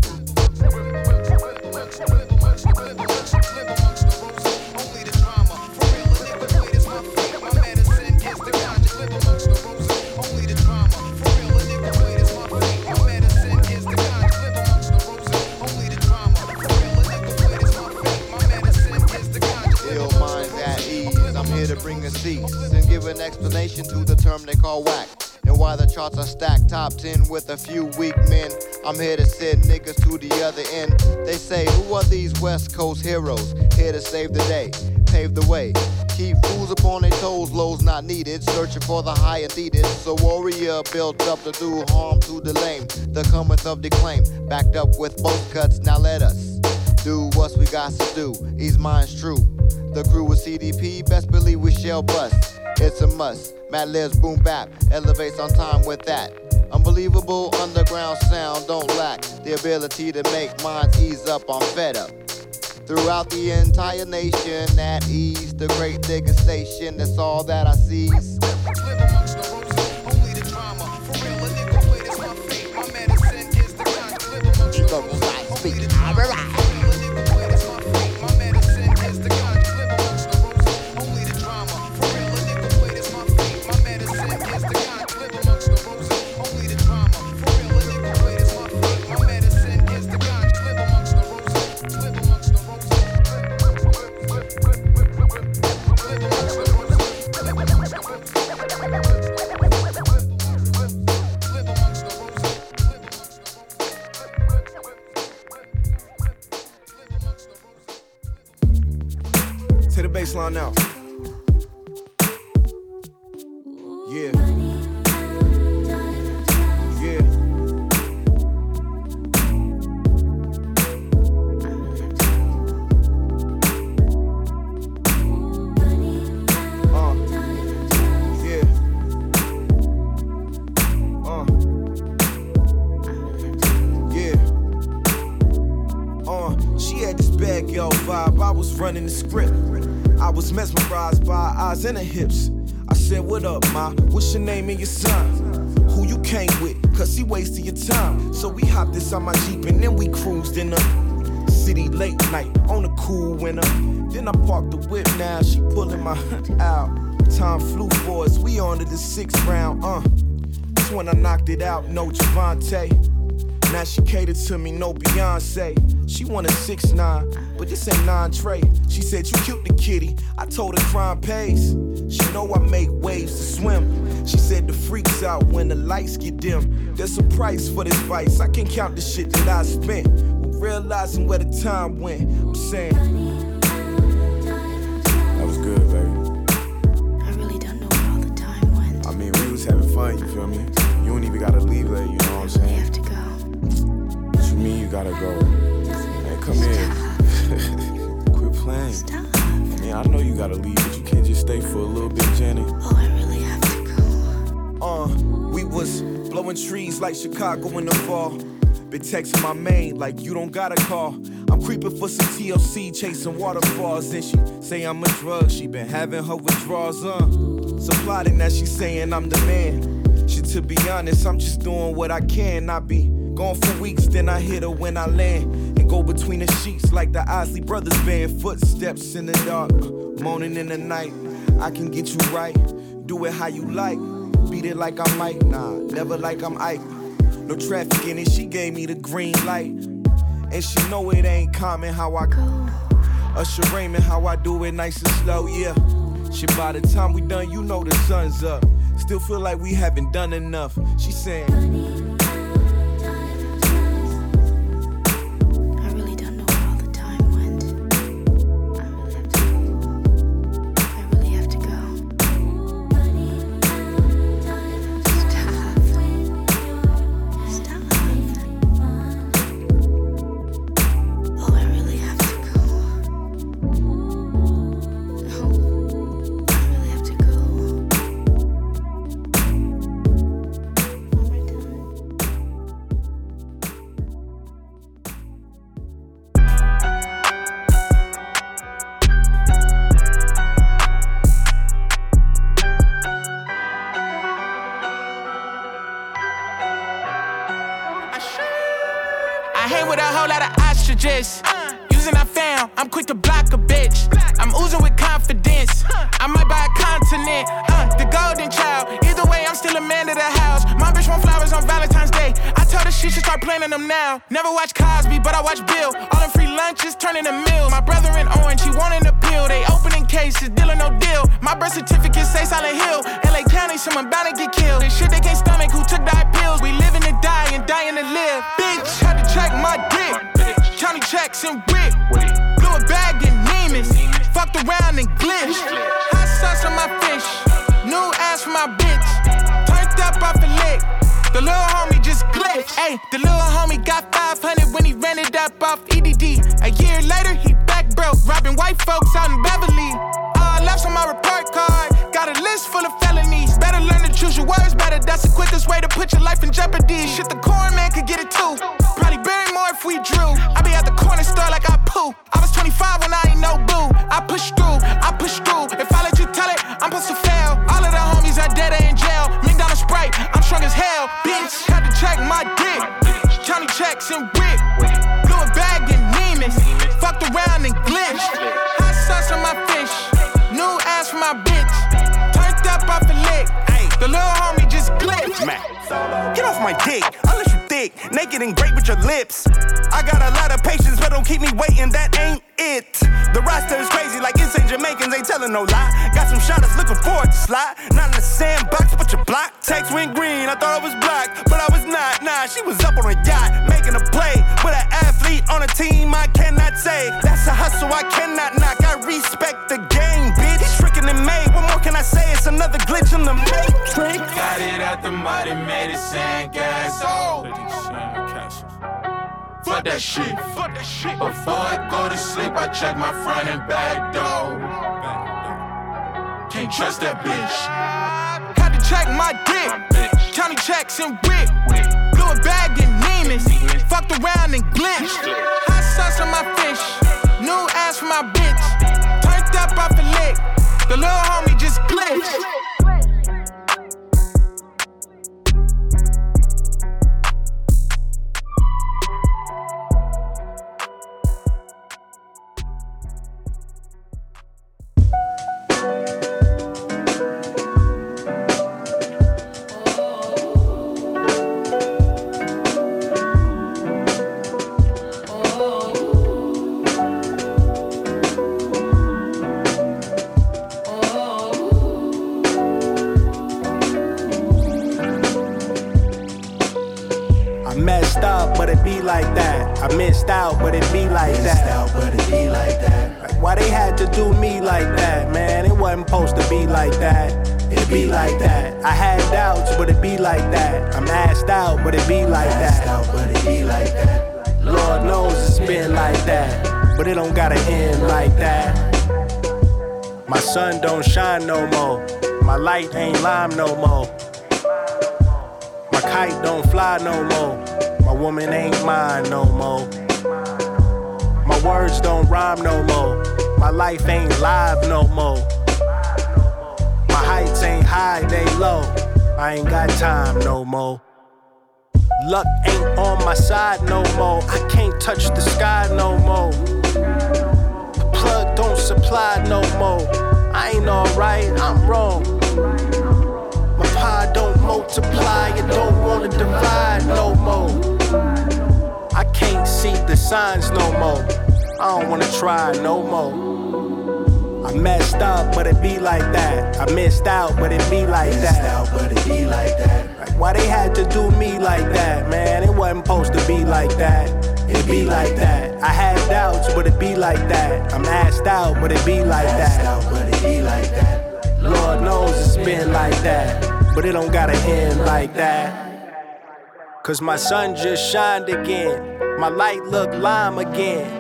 And give an explanation to the term they call whack. And why the charts are stacked top 10 with a few weak men. I'm here to send niggas to the other end. They say, Who are these West Coast heroes? Here to save the day, pave the way. Keep fools upon their toes, lows not needed. Searching for the high and needed. So warrior built up to do harm to the lame. The cometh of the claim, backed up with both cuts. Now let us do what we got to do. Ease minds true. The crew with CDP, best believe we shall bust. It's a must. Madlib's boom bap, elevates on time with that. Unbelievable underground sound don't lack the ability to make minds ease up on fed up. Throughout the entire nation, at ease, the crate digger station, that's all that I seize. To it out, no Javante. Now she catered to me, no Beyonce. She wanted six nine, but this ain't nine Trey. She said you killed the kitty. I told her crime pays. She know I make waves to swim. She said the freaks out when the lights get dim. There's a price for this vice. I can count the shit that I spent. Realizing where the time went. I'm saying. Late, you know what I'm saying? I have to go. What you mean you gotta go? Hey, come here. [LAUGHS] Quit playing. Stop. I mean, I know you gotta leave, but you can't just stay for a little bit, Jenny. Oh, I really have to go. Uh, we was blowing trees like Chicago in the fall. Been texting my main like you don't gotta call. I'm creeping for some TLC, chasing waterfalls. And she say I'm a drug, she been having her withdrawals, uh. So plotting that she saying I'm the man. To be honest, I'm just doing what I can. I be gone for weeks, then I hit her when I land. And go between the sheets like the Isley Brothers band. Footsteps in the dark, moaning in the night. I can get you right, do it how you like. Beat it like I might, nah, never like I'm Ike. No traffic in it, she gave me the green light. And she know it ain't common how I go. Usher Raymond, how I do it nice and slow, yeah. Shit, by the time we done, you know the sun's up. Still feel like we haven't done enough. She saying, Nah, she was up on a yacht, making a play with an athlete on a team. I cannot say that's a hustle I cannot knock. I respect the game, bitch. Tricking and made. What more can I say? It's another glitch in the matrix. Got it out the mud and made it sand gas. Oh. Fuck that shit. Fuck that shit. Before I go to sleep, I check my front and back door. Can't trust that bitch. Had to check my dick. County checks and whip. A bag in Neiman's. Fucked around and glitched. Hot sauce on my fish. New ass for my bitch. Turned up off a lick. The little homie just glitched. No more. My kite don't fly no more. My woman ain't mine no more. My words don't rhyme no more. My life ain't live no more. My heights ain't high, they low. I ain't got time no more. Luck ain't on my side no more. I can't touch the sky no more. The plug don't supply no more. I ain't alright, I'm wrong. My pie don't multiply, it don't wanna divide no more. I can't see the signs no more. I don't wanna try no more. I messed up, but it be like that. I missed out, but it be like that. but it be like that. Like, why they had to do me like that, man? It wasn't supposed to be like that. It be like that. I had doubts, but it be like that. I'm asked out, but it be like that. but it be like that. Lord knows it's been like that, but it don't gotta end like that. Cause my sun just shined again. My light look lime again.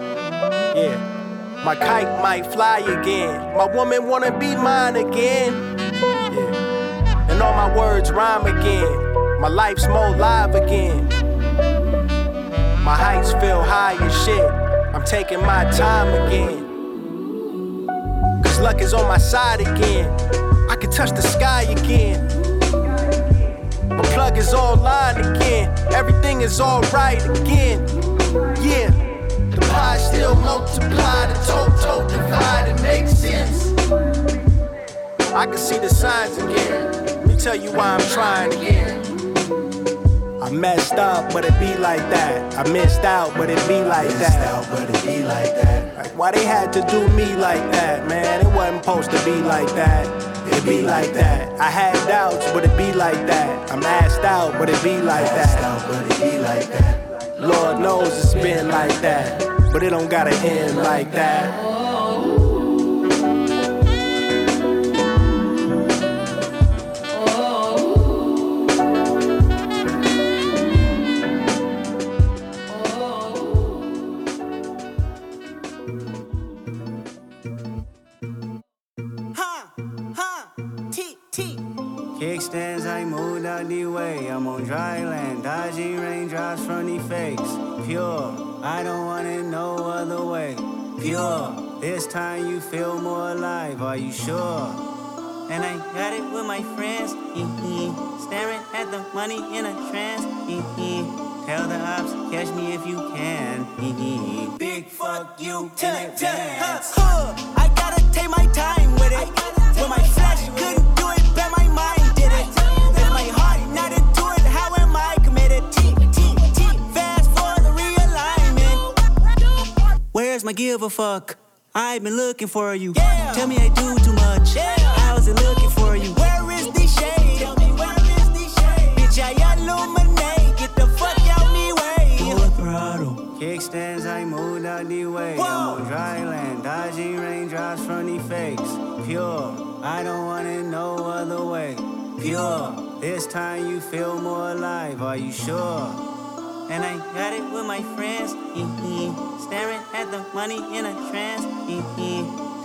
Yeah. My kite might fly again. My woman wanna be mine again. Yeah. And all my words rhyme again. My life's more live again. My heights feel high as shit. I'm taking my time again. Cause luck is on my side again. I can touch the sky again. My plug is online again. Everything is alright again. Yeah. The pie still multiply, the total divide, it makes sense. I can see the signs again. Let me tell you why I'm trying again. I messed up, but it be like that. I missed out, but it be like that. but it be like that. Like why they had to do me like that, man? It wasn't supposed to be like that. It be like that. I had doubts, but it be like that. I'm asked out, but it be like that. but it be like that. Lord knows it's been like that, but it don't gotta end like that. Out the way. I'm on dry land, dodging raindrops from the fakes. Pure, I don't want it no other way. Pure, this time you feel more alive, are you sure? And I got it with my friends. Staring at the money in a trance. Tell the ops, catch me if you can. Big fuck you in advance. Huh, I gotta take my time with it. When my flesh couldn't Where's my give a fuck? I've been looking for you. Yeah. Tell me I do too much. How's it looking for you? Where is the shade? Tell me where is the shade? Bitch, I illuminate. Get the fuck out me way. Full throttle. Kickstands, I moved out the way. I'm on dry land, dodging raindrops from the fakes. Pure, I don't want it no other way. Pure, this time you feel more alive, are you sure? And I got it with my friends. Staring at the money in a trance.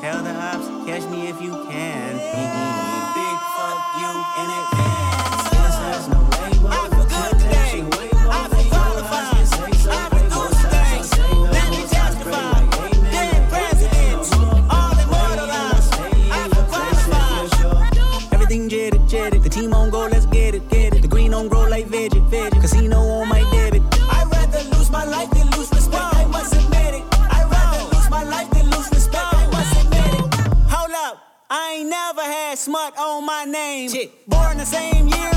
Tell the ops, catch me if you can. Big fuck you in advance. There's no label. My name. Born the same year,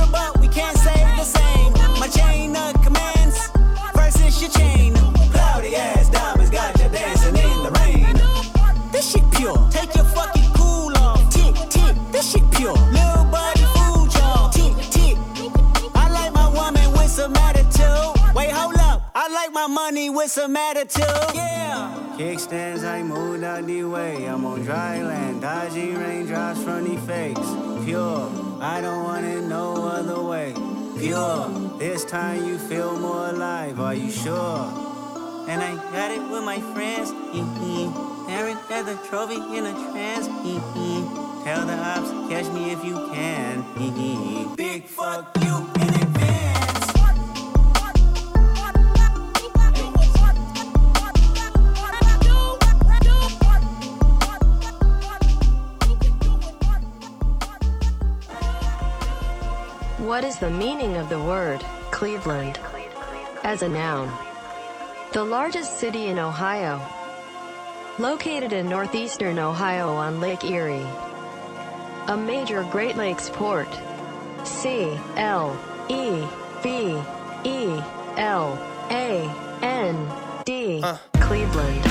with some attitude. Yeah. Kickstands, I moved out the way. I'm on dry land, dodging raindrops from the fakes. Pure, I don't want it no other way. Pure, this time you feel more alive. Are you sure? And I got it with my friends. Aaron had the trophy in a trance. Tell the ops, catch me if you can. Big fuck you What is the meaning of the word Cleveland as a noun? The largest city in Ohio, located in northeastern Ohio on Lake Erie. A major Great Lakes port. C L E V E L A N D. Uh. Cleveland.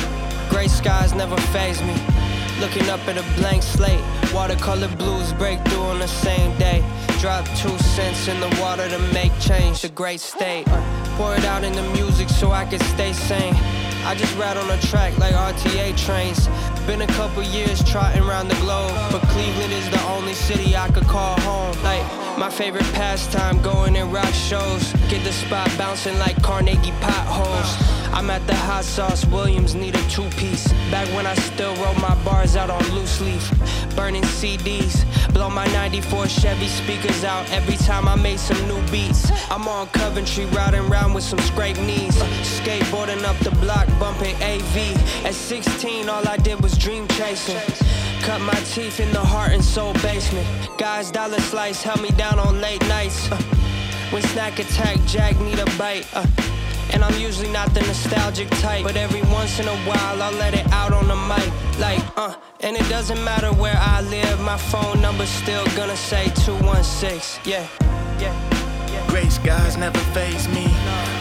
Gray skies never phase me. Looking up at a blank slate. Watercolor blues break through on the same day. Drop two cents in the water to make change. The great state. Pour it out in the music so I can stay sane. I just ride on a track like RTA trains. Been a couple years trotting around the globe, but Cleveland is the only city I could call home. Like my favorite pastime, going and rock shows. Get the spot bouncing like Carnegie potholes. I'm at the hot sauce, Williams need a two piece. Back when I still wrote my bars out on loose leaf. Burning CDs, blow my 94 Chevy speakers out every time I made some new beats. I'm on Coventry, riding around with some scraped knees. Skateboarding up the block, bumping AV. At 16, all I did was dream chasing. Cut my teeth in the heart and soul basement. Guys, dollar slice held me down on late nights. Uh, when snack attack, Jack need a bite. Uh, and I'm usually not the nostalgic type, but every once in a while I'll let it out on the mic. Like, uh, and it doesn't matter where I live, my phone number's still gonna say 216. Yeah, yeah. Gray skies never phase me.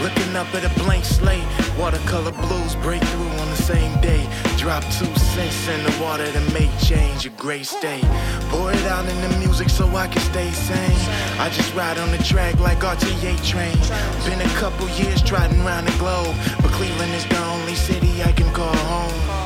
Looking up at a blank slate. Watercolor blues break through on the same day. Drop two cents in the water to make change a great state. Pour it out in the music so I can stay sane. I just ride on the track like RTA train. Been a couple years trotting around the globe, but Cleveland is the only city I can call home.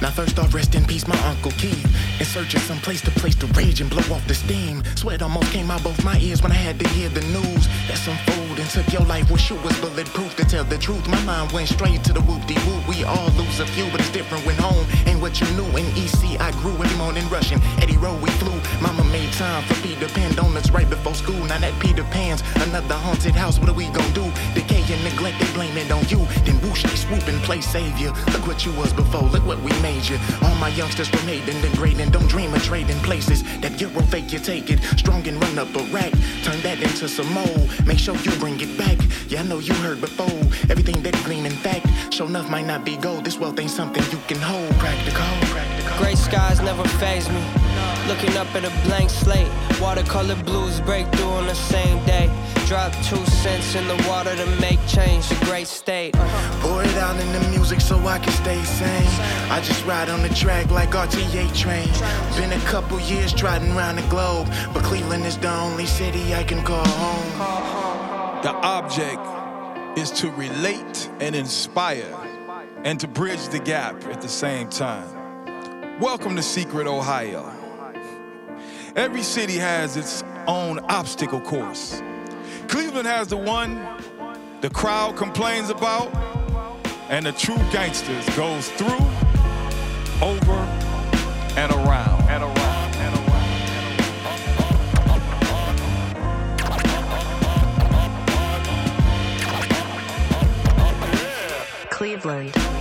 Now first off, rest in peace, my Uncle Keith. In search of some place to place the rage and blow off the steam. Sweat almost came out both my ears when I had to hear the news. That some food and took your life when shit was bulletproof. To tell the truth, my mind went straight to the whoop-de-whoop. We all lose a few, but it's different when home ain't what you knew. In EC, I grew every morning rushing. Eddy Road, we flew. Mama made time for Peter Pan donuts right before school. Now that Peter Pan's another haunted house. What are we gonna do? Decay and neglect, they blame it on you. Then whoosh, they swoop and play savior. Look what you was before. Look what we made All my youngsters from hating and grading. Don't dream of trading places. That euro fake, you take it. Strong and run up a rack. Turn that into some more. Make sure you bring it back. Yeah, I know you heard before. Everything that green, in fact. Show enough might not be gold. This wealth ain't something you can hold. Practical. practical. Gray skies never phase me. Looking up at a blank slate. Watercolor blues break through on the same day. Drop two cents in the water to make change. A great state. Uh. Pour it out in the music so I can stay sane. I just ride on the track like RTA train. Been a couple years trotting around the globe, but Cleveland is the only city I can call home. The object is to relate and inspire and to bridge the gap at the same time. Welcome to Secret Ohio. Every city has its own obstacle course. Cleveland has the one the crowd complains about, and the true gangsters goes through, over, and around. And around. Cleveland. Cleveland.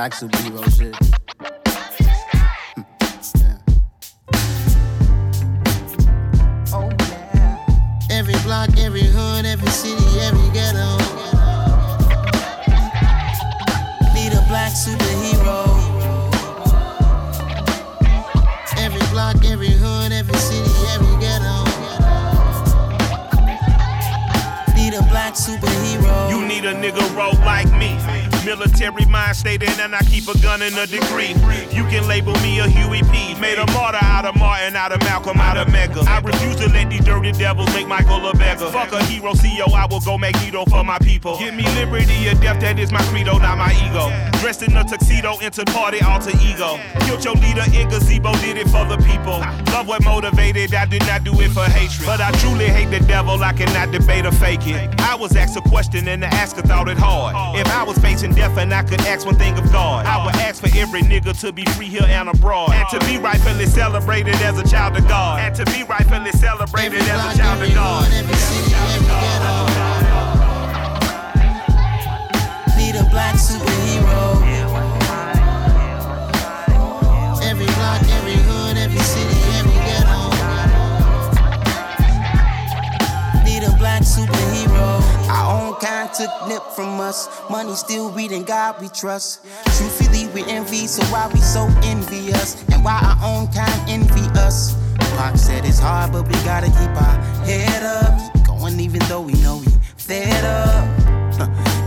Black superhero gun in a degree. You can label me a Huey P. Made a martyr out of Martin, out of Malcolm, dirty devils make Michael a beggar. Fuck a hero CEO, I will go Magneto for my people. Give me liberty or death, that is my credo, not my ego. Dressed in a tuxedo, into party, alter ego. Killed your leader in gazebo, did it for the people. Love what motivated, I did not do it for hatred. But I truly hate the devil, I cannot debate or fake it. I was asked a question and the asker thought it hard. If I was facing death and I could ask one thing of God, I would ask for every nigga to be free here and abroad. And to be rightfully celebrated as a child of God. And to be rightfully celebrated as a child of God. Need a black superhero. Every block, every hood, every city, every ghetto. Need a black superhero. Our own kind took nip from us. Money still reading God we trust. Truthfully, we envy, so why we so envious? And why our own kind envy us? Pac said it's hard, but we gotta keep our head up. Going even though we know we fed up.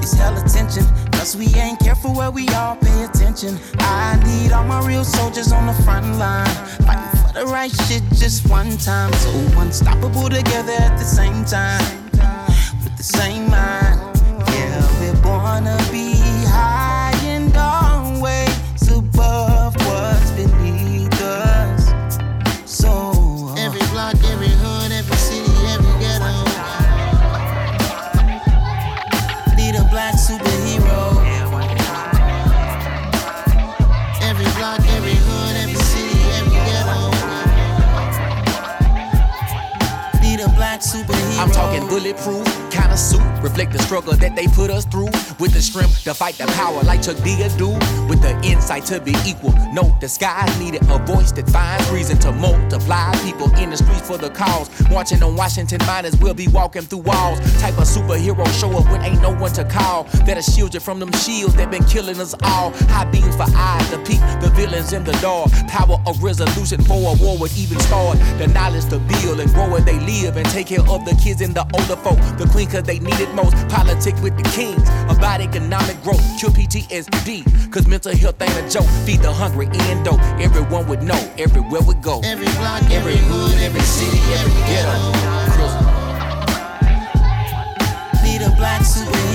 It's hell attention, cause we ain't careful where we all pay attention. I need all my real soldiers on the front line, fighting for the right shit just one time. So unstoppable together at the same time, with the same mind. Yeah, we're born to be bulletproof, reflect the struggle that they put us through. With the strength to fight the power like Chuck D do. With the insight to be equal. No, the skies needed a voice that finds reason to multiply people in the streets for the cause. Marching on Washington miners will be walking through walls. Type of superhero show up when ain't no one to call. That'll shield you from them shields that been killing us all. High beams for eyes to peek the villains in the dark. Power of resolution for a war would even start. The knowledge to build and grow where they live and take care of the kids and the older folk. The queen cause they need it most. Politic with the kings. About economic growth. Cure PTSD. Cause mental health ain't a joke. Feed the hungry and dope. Everyone would know everywhere we go. Every block, every hood, every city, every ghetto. Need a black superhero.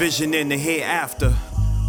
Envisioning the hereafter.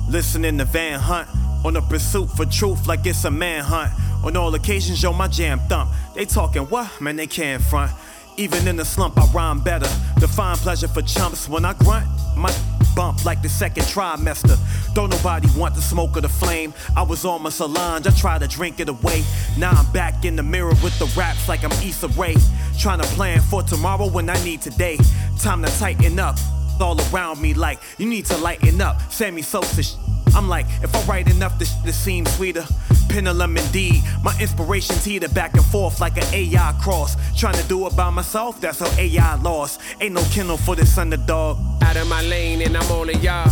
Listening to Van Hunt. On a pursuit for truth like it's a manhunt. On all occasions, yo, my jam thump. They talking what? Man, they can't front. Even in the slump, I rhyme better. Define pleasure for chumps when I grunt. My bump like the second trimester. Don't nobody want the smoke or the flame. I was on my Solange, I tried to drink it away. Now I'm back in the mirror with the raps like I'm Issa Rae. Trying to plan for tomorrow when I need today. Time to tighten up. All around me like you need to lighten up. Sammy Sosa. sh- I'm like, if I write enough, this, this seems sweeter. Pendulum indeed. My inspiration teeter back and forth like an AI cross. Trying to do it by myself, that's how AI lost. Ain't no kennel for this underdog. Out of my lane and I'm on in y'all.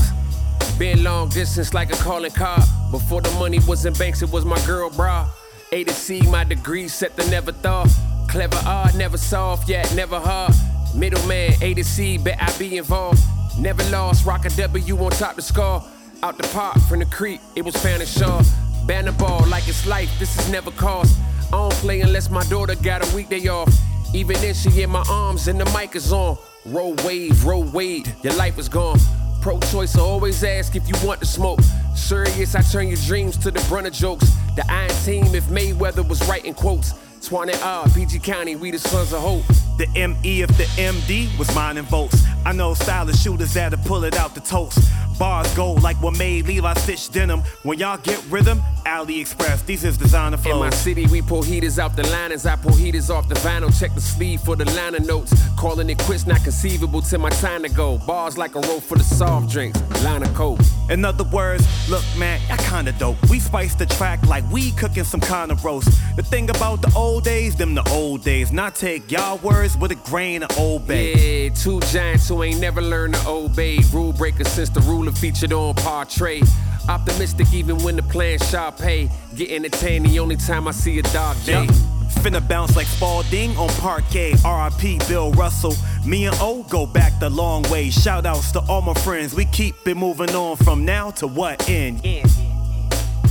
Been long distance like a calling car. Before the money was in banks, it was my girl bra. A to C, my degree set the never thought. Clever art, never soft yet, never hard. Middleman, A to C, bet I be involved. Never lost, rock a W on top the scar. Out the park, from the creek, it was found in Shaw. Banner ball like it's life, this is never cost. I don't play unless my daughter got a weekday off. Even then, she in my arms and the mic is on. Roll wave, roll wade, your life is gone. Pro choice, I always ask if you want to smoke. Serious, I turn your dreams to the brunt of jokes. The iron team, if Mayweather was writing quotes. Swan and R, PG County, we the sons of hope. The ME of the MD was mining votes. I know stylish shooters that'll pull it out the toast. Bars go like what made Levi Stitch denim. When y'all get rhythm, AliExpress, these is designer flows. In my city, we pull heaters out the liners. I pull heaters off the vinyl. Check the sleeve for the liner notes. Calling it quits, not conceivable till my time to go. Bars like a roll for the soft drinks. Line of coke. In other words, look, man, I kinda dope. We spice the track like we cooking some kind of roast. The thing about the old days, them the old days. Not take y'all words with a grain of old bay. Yeah, two giants who ain't never learned to obey. Rule breakers since the ruler featured on Portrait. Optimistic even when the plan sharp pay. Get entertained the only time I see a dog day. Yup. Finna bounce like Spalding on parquet. RIP Bill Russell. Me and O go back the long way. Shout outs to all my friends. We keep it moving on from now to what end? end.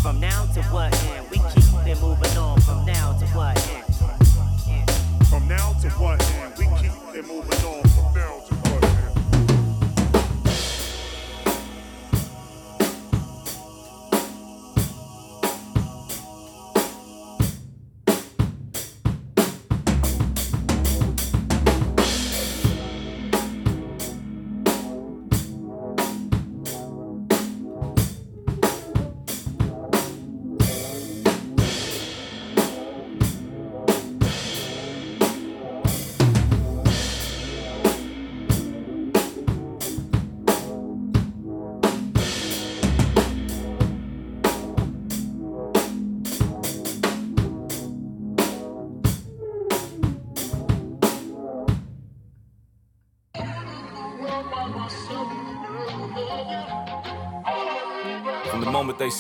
From now to what end? We keep it moving on from now to what end? From now to what end? We keep it moving on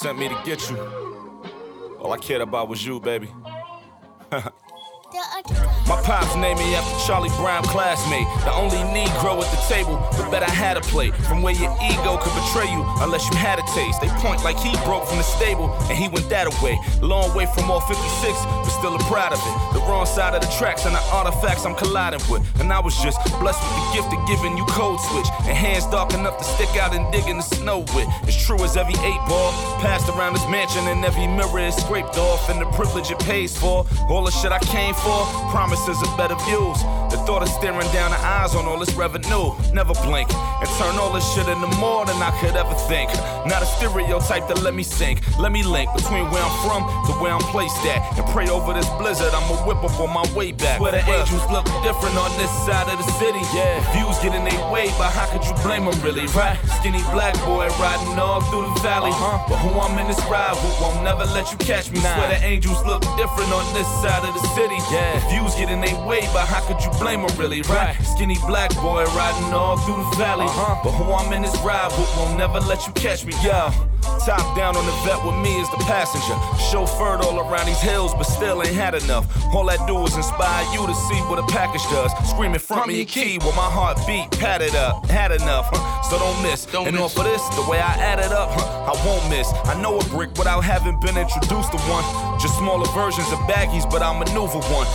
sent me to get you, all I cared about was you, baby. [LAUGHS] My pops named me after Charlie Brown classmate. The only Negro at the table, but bet I had a plate. From where your ego could betray you unless you had a taste. They point like he broke from the stable and he went that away. Long way from all 56, but still a proud of it. The wrong side of the tracks and the artifacts I'm colliding with. And I was just blessed with the gift of giving you code switch and hands dark enough to stick out and dig in the snow with. As true as every eight ball passed around this mansion and every mirror is scraped off and the privilege it pays for. All the shit I came for, promises of better views. The thought of staring down the eyes on all this revenue, never blink and turn all this shit into more than I could ever think. Not a stereotype that let me sink, let me link between where I'm from to where I'm placed at and pray over this blizzard. I'ma whip up on my way back. Where the angels look different on this side of the city. Yeah, views get in their way, but how could you blame them really, right? Skinny black boy riding all through the valley. Uh-huh. But who I'm in this ride with won't never let you catch me. Swear the angels look different on this side of the city. Yeah, views get in their way, but how could you blame them really, right? Skinny black boy riding all through the valley. huh But who I'm in this ride with won't never let you catch me, yeah. Top down on the vet with me is the passenger. Chauffeured all around these hills, but still ain't had enough. All I do is inspire you to see what a package does. Screaming front me key while my heart beat, pad it up, had enough, huh? so don't miss. Don't and off of this, the way I add it up, huh? I won't miss. I know a brick without having been introduced to one. Just smaller versions of baggies, but I maneuver one.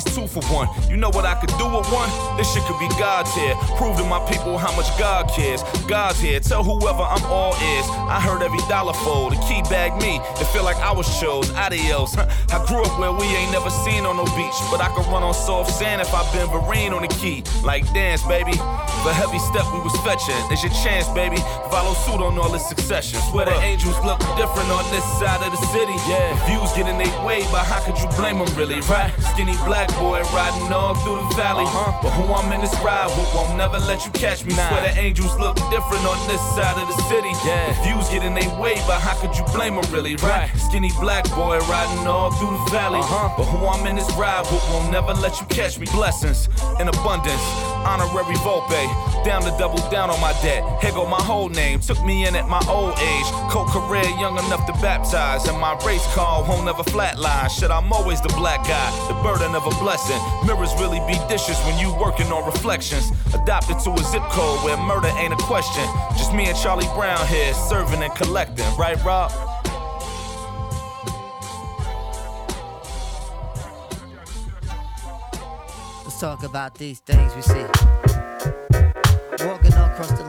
Siamese two for one. You know what I could do with one? This shit could be God's here. Prove to my people how much God cares. God's here. Tell whoever I'm all ears. I heard every dollar fold. The key bag me. It feel like I was chose. Adios. Huh? I grew up where we ain't never seen on no beach, but I could run on soft sand if I been Vereen on the key. Like dance, baby. The heavy step we was fetching. It's your chance, baby. Follow suit on all this succession. Swear the angels look different on this side of the city. Yeah, views get in their way, but how could you blame them really, right? Skinny black boy riding all through the valley. huh But who I'm in this ride with won't never let you catch me. Swear the angels look different on this side of the city. Yeah, views get in their way, but how could you blame them really, right? Skinny black boy riding all through the valley. huh But who I'm in this ride with won't never let you catch me. Blessings in abundance honorary Volpe. Down to double down on my debt. Here my whole name. Took me in at my old age. Cold career, young enough to baptize. And my race car won't ever flatline. Shit, I'm always the black guy. The burden of a blessing. Mirrors really be dishes when you working on reflections. Adopted to a zip code where murder ain't a question. Just me and Charlie Brown here, serving and collecting. Right, Rob? Let's talk about these things we see. Walking across the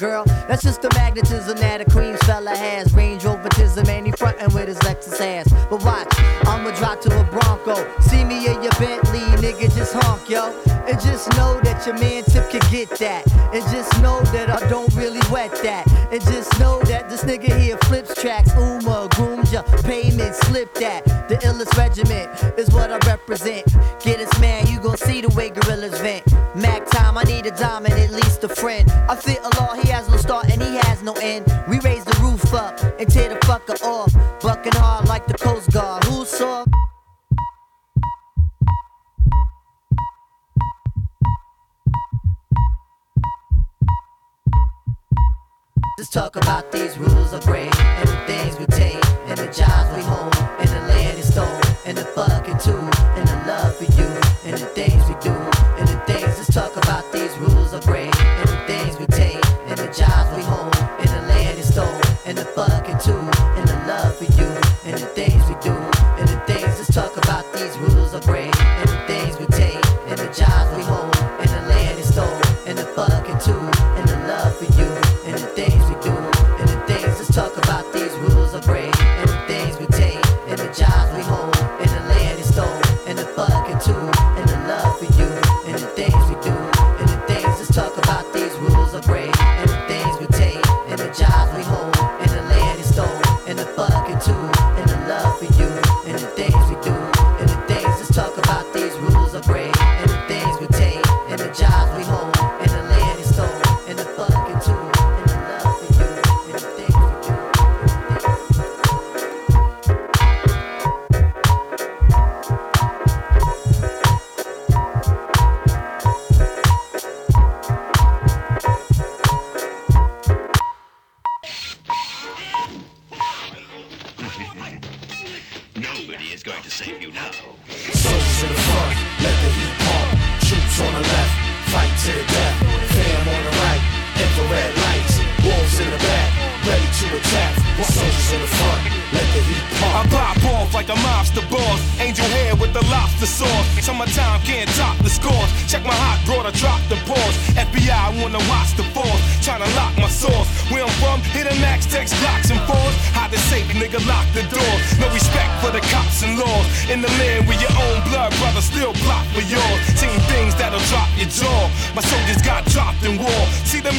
girl.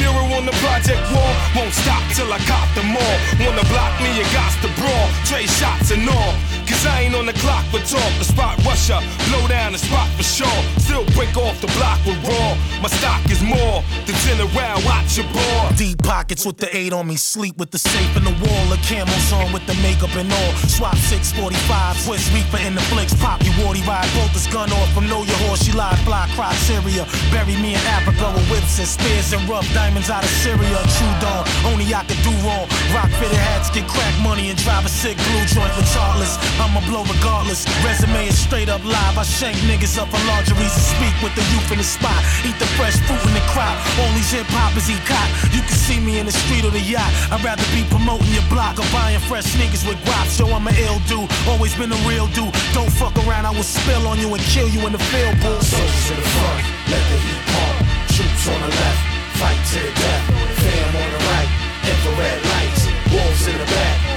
Mural on the project wall? Won't stop till I cop them all. Wanna block me, you got to brawl. Trade shots and all. I ain't on the clock for talk. The spot rusher, blow down the spot for sure. Still break off the block with raw. My stock is more than 10 around, watch your board. Deep pockets with the eight on me, sleep with the safe in the wall. The camos on with the makeup and all. Swap 645, twist reaper in the flicks. Pop you warty ride, both this gun off from Know Your Horse. She lied, fly, criteria. Bury me in Africa with whips and spears and rough diamonds out of Syria. True dawn, only I could do wrong. Rock fitted hats, get crack money and drive a sick blue joint regardless. I'ma blow regardless. Resume is straight up live. I shank niggas up for lingeries and speak with the youth in the spot. Eat the fresh fruit in the crop. All these hip hoppers eat cot. You can see me in the street or the yacht. I'd rather be promoting your block or buying fresh sneakers with guaps. Yo, I'm an ill dude. Always been a real dude. Don't fuck around, I will spill on you and kill you in the field, bull. Soldiers in the front, let the heat pump. Troops on the left, fight to the death. Fam on the right, infrared lights. Wolves in the back,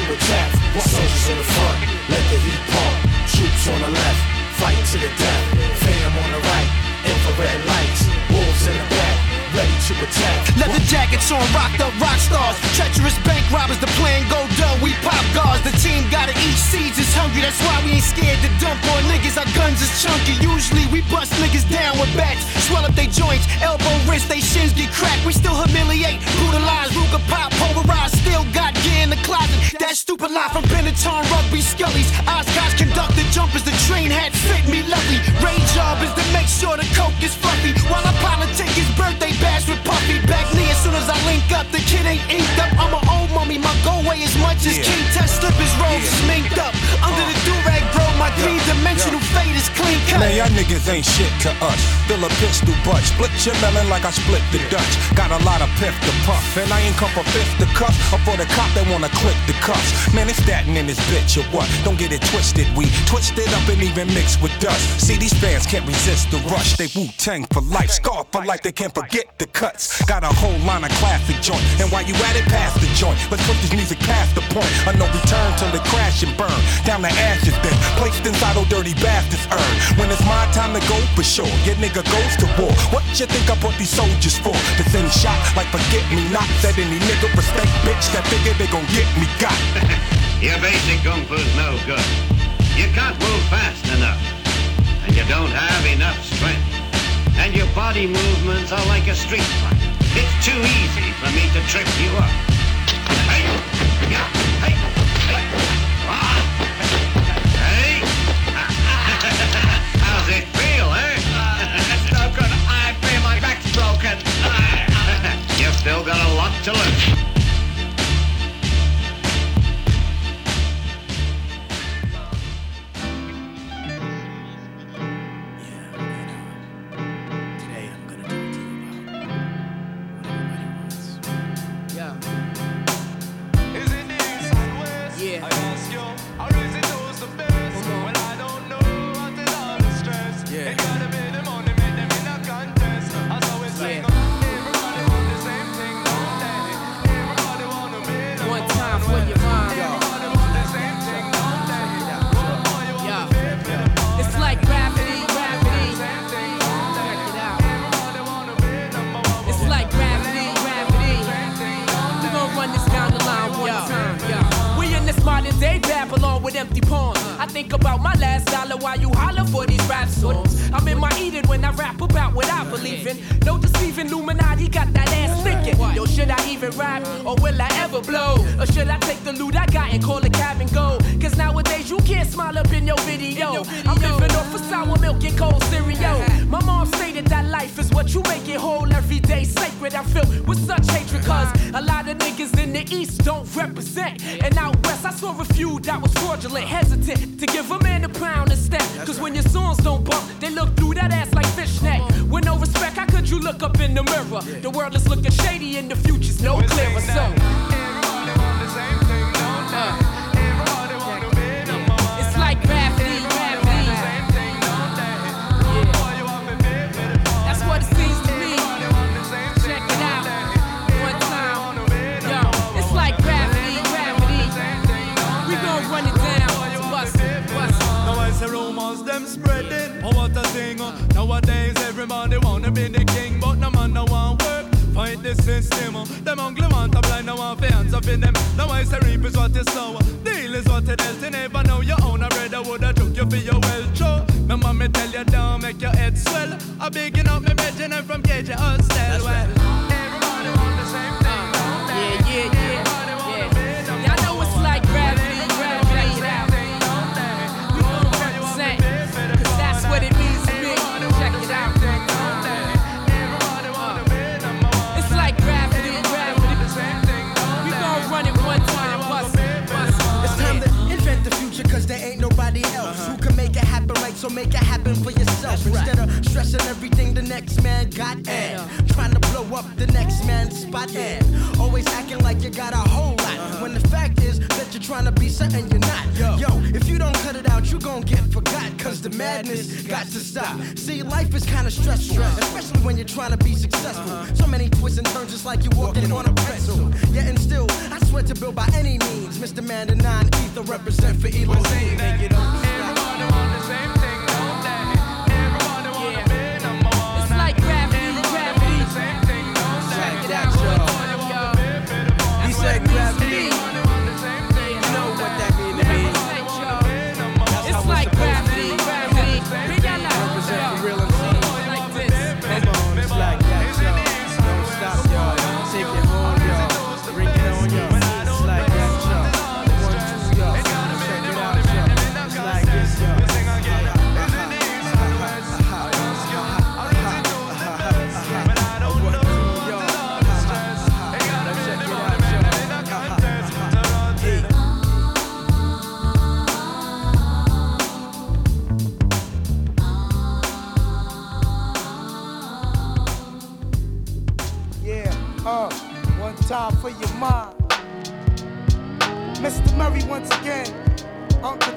ready to attack. Soldiers in the front, let the heat pump. Troops on the left, fight to the death. Fam on the right, infrared lights. Wolves in the back, ready to attack. Leather jackets on, rocked up rock stars. Treacherous bank robbers, the plan go dumb. We pop guards, the team gotta eat seeds, is hungry. That's why we ain't scared to dump on niggas. Our guns is chunky. Usually we bust niggas down with bats. Swell up they joints, elbow, wrist, they shins get cracked. We still humiliate, brutalize, Ruger pop, pulverize. Still got gear in the closet. That stupid lie from Benetton rugby scullies. Oscars conducted jumpers, the train hat fit me lovely. Ray job is to make sure the coke is fluffy. While I politic his birthday bash with Puffy. Back knee as soon as I link up, the kid ain't inked up. I'm an old mummy, my go weigh as much as Yeah. King Test slippers rolls is minked up. Under the do-rag, bro, my three dimensional fade is clean cut. Man, y'all niggas ain't shit to us. Fill a pistol butt, split your melon like I split the Dutch. Got a lot of piff to puff, and I ain't come for fifth to cuff or for the cop that wanna click the cuffs. Man, it's that in this bitch or what? Don't get it twisted. We twist it up and even mix with dust. See, these fans can't resist the rush. They Wu Tang for life, scar for life. They can't forget the cuts. Got a whole line of classic joint, and while you at it, pass the joint. Let's put this music past the point. I know return till it crash and burn down to ashes. Then placed inside Ol' Dirty Bastard's urn. When it's my time to go, for sure, your nigga goes to war. What you think I brought these soldiers for? To send shot like forget me not. That any nigga respect bitch that figure they gon' get me got. [LAUGHS] Your basic kung fu's no good. You can't move fast enough. And you don't have enough strength. And your body movements are like a street fight. It's too easy for me to trip you up. Hey, yeah, hey, ah, hey. [LAUGHS] How's it feel, eh? [LAUGHS] Good. I feel my back's broken. [LAUGHS] You've still got a lot to learn. With empty think about my last dollar while you holler for these rap songs. I'm in my Eden when I rap about what I believe in. No deceiving Illuminati got that ass thinking. Yo, should I even rap or will I ever blow? Or should I take the loot I got and call a cab and go? Cause nowadays you can't smile up in your video. I'm living off of sour milk and cold cereal. My mom stated that life is what you make it whole every day sacred. I feel with such hatred cause a lot of niggas in the east don't represent. And out west I saw a few that was fraudulent, hesitant to give a man a pound instead. Cause when your songs don't bump, they look through that ass like fishnet. With no respect, how could you look up in the mirror? The world is looking shady and the future's no clearer. So. Uh. them spreading. Oh, what a thing. Nowadays, everybody wanna be the king, but no man, no want work. Fight the system. Uh. Them ugly want to blind, no one hands up in them. Now I say reap is what you sow. Uh. Deal is what it is. You never know your own. I read I would have took you for your well. My mommy tell you down, make your head swell. I begin up my bed and from KJ hostel. Well, stressing everything the next man got and trying to blow up the next man's spot and always acting like you got a whole lot. When the fact is that you're trying to be something you're not. Yo, if you don't cut it out, you gon' get forgot, cause the madness got to stop. See, life is kinda stress stressful, especially when you're trying to be successful. So many twists and turns, just like you're walking on a pretzel. Yet and still, I swear to build by any means. Mr. Man, the non ether represent for Elohim. Make it up. It's y'all. He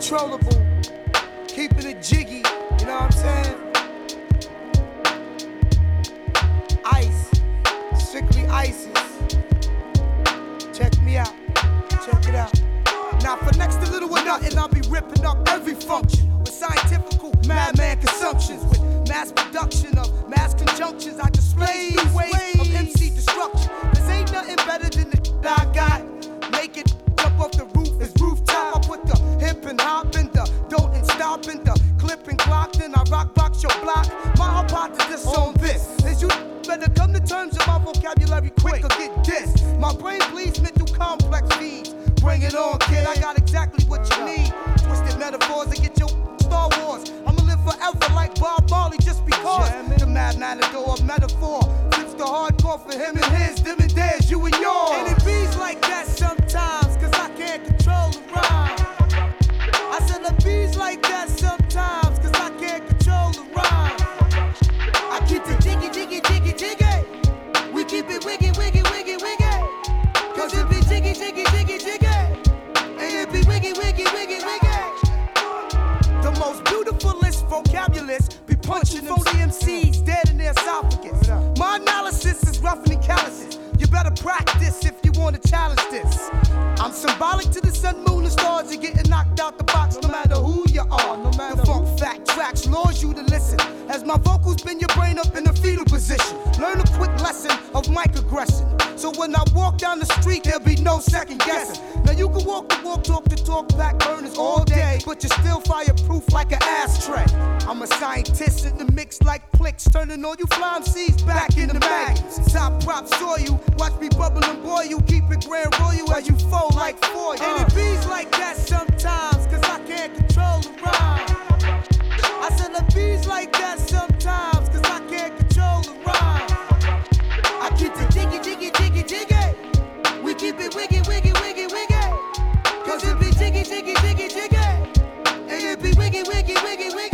uncontrollable, keeping it jiggy, you know what I'm saying? Ice, strictly ISIS. Check me out, check it out. Now for next to little or nothing, I'll be ripping up every function with scientifical madman consumptions with mass production of mass conjunctions. I display new ways of MC destruction. Cause ain't nothing better than the I got. Make it jump off the roof don't and stop in the clip and clock. Then I rock box your block. My hypothesis on this is you better come to terms with my vocabulary quick or get dissed. My brain bleeds mental complex feeds. Bring it on, kid. I got exactly what you need. Twisted metaphors to get your Star Wars. I'ma live forever like Bob Marley just because. The mad matador of metaphor. Flips the hardcore for him and his, them and theirs, you and yours. And it beats like that sometimes, cause I can't control the rhyme. I said it beats like that practice if you want to challenge this. I'm symbolic to the sun, moon, and stars. You're getting knocked out the box no matter who you are. No matter the funk fact tracks lures you to listen. As my vocals bend your brain up in position. Learn a quick lesson of microaggression. So when I walk down the street, there'll be no second guessing. Now you can walk the walk, talk the talk, back burners all day, but you're still fireproof like an ashtray. I'm a scientist in the mix like clicks, turning all you fly seeds back in the magnets. Top props saw you, watch me bubble and boil you, keep it grand royal as you fold like foil. And it beats like that sometimes, cause I can't control the rhyme. I said it beats like that sometimes, keep it wiggy, wiggy, wiggy, wiggy. Cause it be jiggy, jiggy, jiggy, jiggy. And it be wiggy, wiggy, wiggy, wiggy.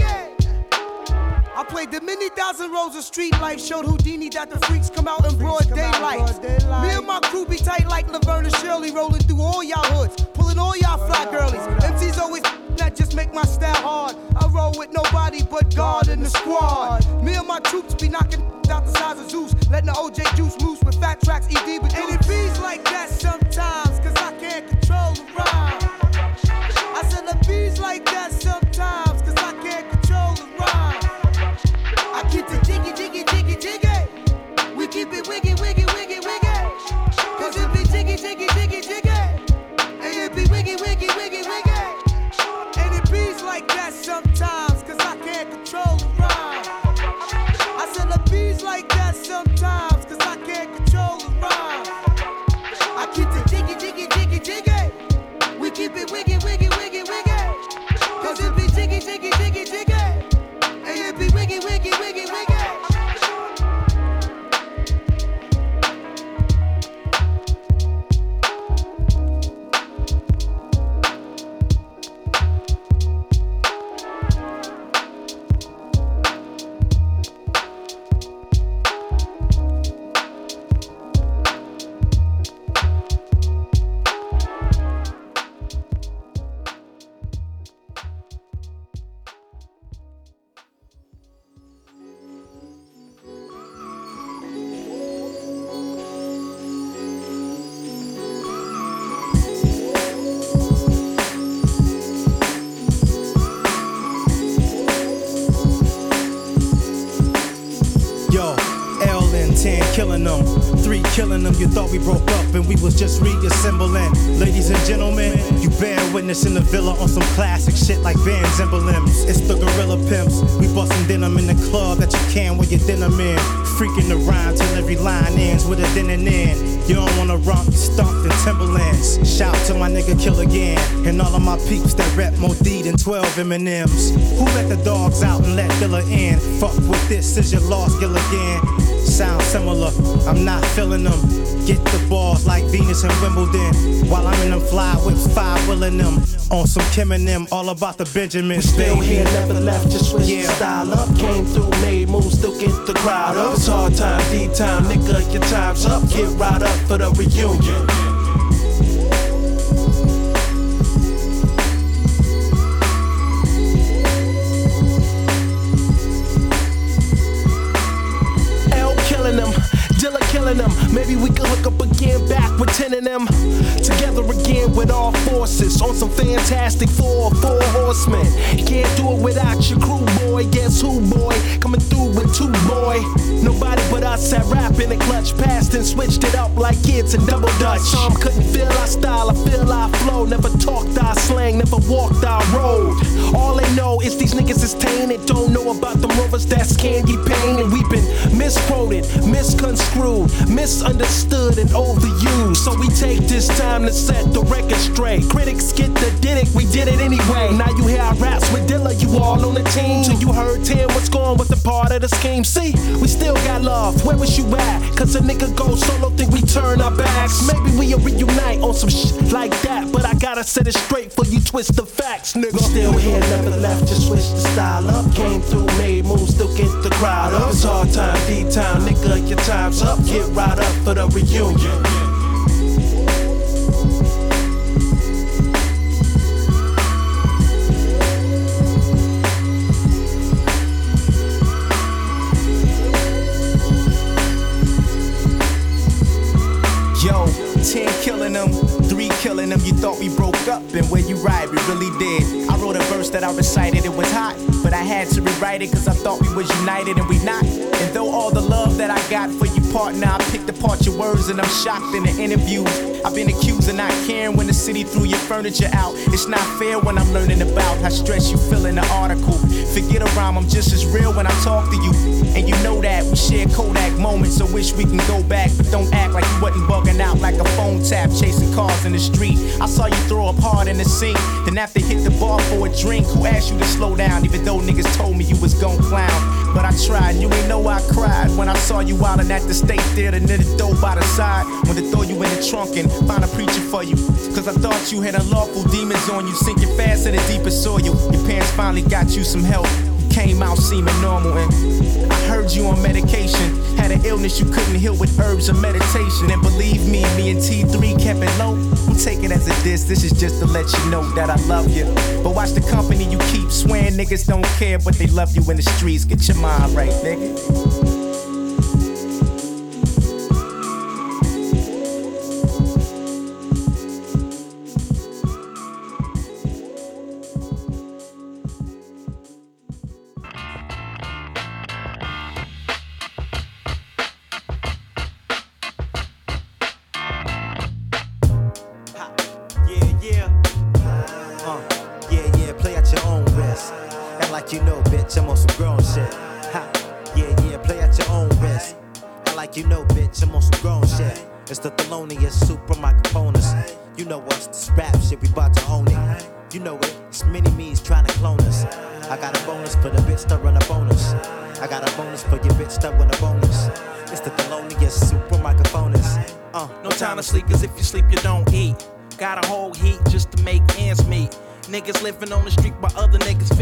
I played the many thousand rows of street life, showed Houdini that the freaks come out in broad daylight. Me and my crew be tight like Laverne and Shirley, rolling through all y'all hoods, pulling all y'all fly girlies. MCs always that just make my style hard. I roll with nobody but God in the squad. Me and my troops be knocking [LAUGHS] out the size of Zeus, letting the OJ juice loose with fat tracks, ED with And it beats like that sometimes, cause I can't control the rhyme. I said it beats like that like that. Just reassembling. Ladies and gentlemen, you bear witness in the villa on some classic shit like Vans emblems. It's the gorilla pimps. We bustin' denim in the club that you can wear your denim in. Freaking the rhyme till every line ends with a and in. You don't wanna rock, you stumped in Timberlands. Shout to my nigga Kill Again and all of my peeps that rep more D than 12 M&Ms. Who let the dogs out and let Dilla in? Fuck with this, is your lost Gilligan. Sound similar, I'm not feeling them. Get the balls like Venus and Wimbledon. While I'm in them fly whips, five willing them. On some Kim and them, all about the Benjamins. Still here, never left, just switch the style up. Came through, made moves, still get the crowd up. It's hard time, D time, nigga, your time's up. Get right up for the reunion. Ten of them. Together with all forces on some fantastic four, four horsemen. Can't do it without your crew, boy. Guess who, boy? Coming through with two, boy. Nobody but us had rap in the clutch, passed and switched it up like kids in double dutch. Some couldn't feel our style, I feel our flow. Never talked our slang, never walked our road. All they know is these niggas is tainted. Don't know about them rovers that's candy pain. And we've been misquoted, misconstrued, misunderstood, and overused. So we take this time to set the record straight. Critics get the did it, we did it anyway. Now you hear our raps with Dilla, you all on the team. Till you heard 10, what's going with the part of the scheme? See, we still got love, where was you at? Cause a nigga go solo, think we turn our backs. Maybe we'll reunite on some shit like that. But I gotta set it straight for you twist the facts, nigga. Still here, never left, just switch the style up. Came through, made moves, still get the crowd up. It's hard time, D time, nigga, your time's up. Get right up for the reunion. Killing them, 3 killing them. You thought we broke up, and where you ride, we really did. I wrote a verse that I recited, it was hot. But I had to rewrite it, cause I thought we was united, and we not. And though all the love that I got for you, partner, I picked apart your words, and I'm shocked in the interview. I've been accused of not caring when the city threw your furniture out. It's not fair when I'm learning about how stressed you feel in the article. Forget a rhyme, I'm just as real when I talk to you. And you know that we share Kodak moments, so wish we can go back, but don't act like you wasn't bugging out like a phone tap, chasing cars in the street. I saw you throw up hard in the sink, then after hit the bar for a drink, who asked you to slow down, even though niggas told me you was gon' clown. But I tried, and you ain't know I cried when I saw you wildin' at the state theater near the door by the side. When they throw you in the trunk and find a preacher for you. Cause I thought you had unlawful demons on you, sinking fast in the deepest soil. Your parents finally got you some help. Came out seeming normal, and I heard you on medication. Had an illness you couldn't heal with herbs or meditation. And believe me, me and T3 kept it low. Take it as a diss, this is just to let you know that I love you. But watch the company you keep, swearing niggas don't care, but they love you in the streets. Get your mind right, nigga.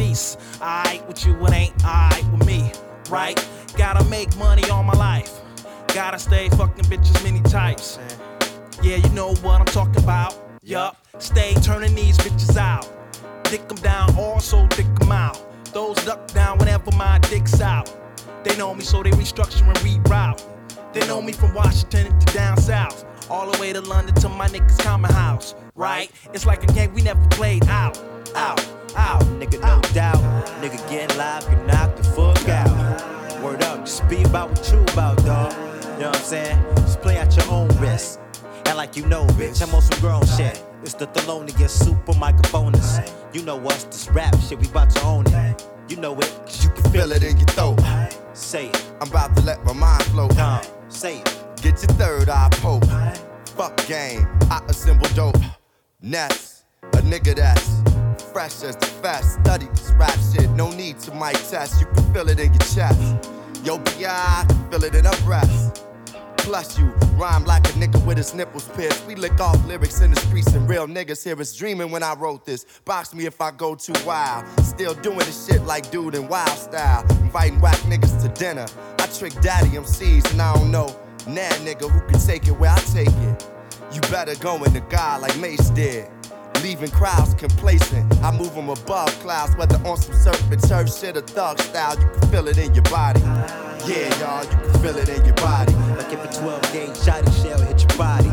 Feast. Alright with you, it ain't alright with me, right? Gotta make money all my life. Gotta stay fucking bitches many types. Yeah, you know what I'm talking about. Yup, stay turning these bitches out. Dick them down, also dick them out. Those duck down whenever my dick's out. They know me, so they restructure and reroute. They know me from Washington to down south. All the way to London to my niggas' common house. Right? It's like a game we never played out. Out, out. Nigga, no doubt. Nigga getting live, get knocked the fuck out. Word up, just be about what you about, dog. You know what I'm saying? Just play at your own risk. And like you know, bitch, I'm on some grown shit. It's the Thelonious super microphonist. You know us, this rap shit, we about to own it. You know it, cause you can feel it in your throat. Say it. I'm about to let my mind flow. Come, say it. Get your third eye poke. Fuck game, I assemble dope. Ness, a nigga that's fresh as the fast. Study this rap shit, no need to mic test. You can feel it in your chest. Yo, BI, I can feel it in her breath. Plus, you rhyme like a nigga with his nipples pierced. We lick off lyrics in the streets, and real niggas hear us dreaming when I wrote this. Box me if I go too wild. Still doing the shit like dude in wild style. Inviting whack niggas to dinner. I trick daddy MCs, and I don't know. Nah, nigga, who can take it where I take it? You better go in the God like Mace did. Leaving crowds complacent. I move them above clouds, whether on some serpent turf shit or thug style. You can feel it in your body. Yeah, y'all, you can feel it in your body. Like if a 12 gauge shotty shell hit your body.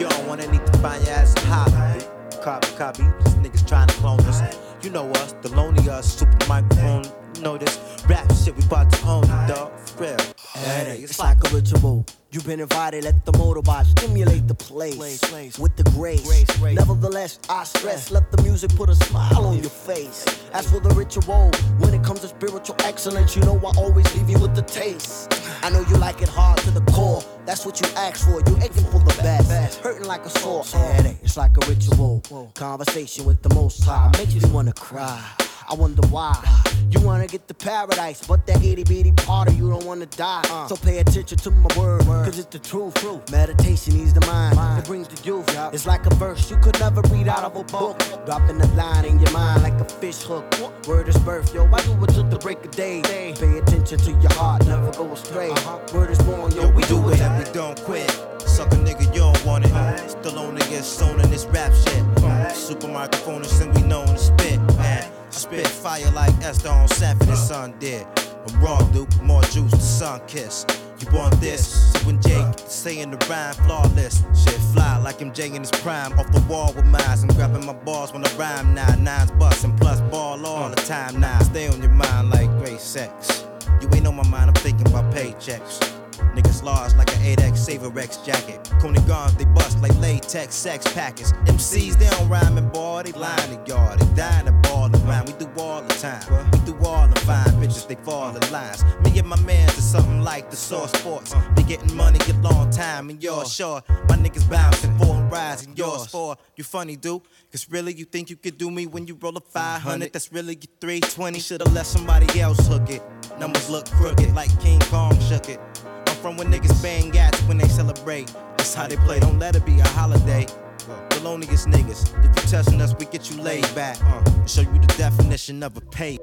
You don't wanna need to find your ass a hobby. Copy, copy, these niggas trying to clone us. You know us, the lonely us, super microphone. Know this rap shit, we about to own dog. For real. Headache, it's like a ritual. You've been invited, let the motorbot stimulate the place with the grace. Nevertheless, I stress, let the music put a smile on your face. As for the ritual, when it comes to spiritual excellence, you know I always leave you with the taste. I know you like it hard to the core. That's what you asked for. You aching for the best, hurting like a sore headache. It's like a ritual. Conversation with the Most High makes you wanna cry. I wonder why. You wanna get to paradise, but that itty bitty part of you don't wanna die. Uh. So pay attention to my word, cause it's the truth. Meditation eases the mind, it brings the youth. It's like a verse you could never read out of a book. Dropping a line in your mind like a fish hook. Word is birth, yo. I do it till the break of day. Pay attention to your heart, never go astray. Uh-huh. Word is born, yo. We do it and we don't quit. Suck a nigga, you don't want it. Still on niggas, sewn in this rap shit. Super microphonist and we known to spit. Man. Spit fire like Esther on Sanford and Son did. I'm wrong, Duke, more juice, the sun kiss. You want this? So when Jake saying the rhyme flawless, shit fly like MJ in his prime. Off the wall with mines and grabbing my balls when I rhyme now. Nines bustin' plus ball all the time now. Stay on your mind like great sex. You ain't on my mind, I'm thinking about paychecks. Niggas large like an 8X Saverex jacket. Coney guns, they bust like latex sex packets. MCs, they don't rhyme and boy, they line the yard. They dying to ball around. We do all the time. We do all the fine bitches, they fall in lines. Me and my mans is something like the source sports. They getting money a long time and yours sure. My niggas bouncing, for and rising, yours for. You funny, dude. Cause really, you think you could do me when you roll a 500? That's really your 320. Should've let somebody else hook it. Numbers look crooked like King Kong shook it. From when niggas bang gats when they celebrate. That's how they play, don't let it be a holiday. The loneliest niggas. If you testing us, we get you laid back. Uh, show you the definition of a pay.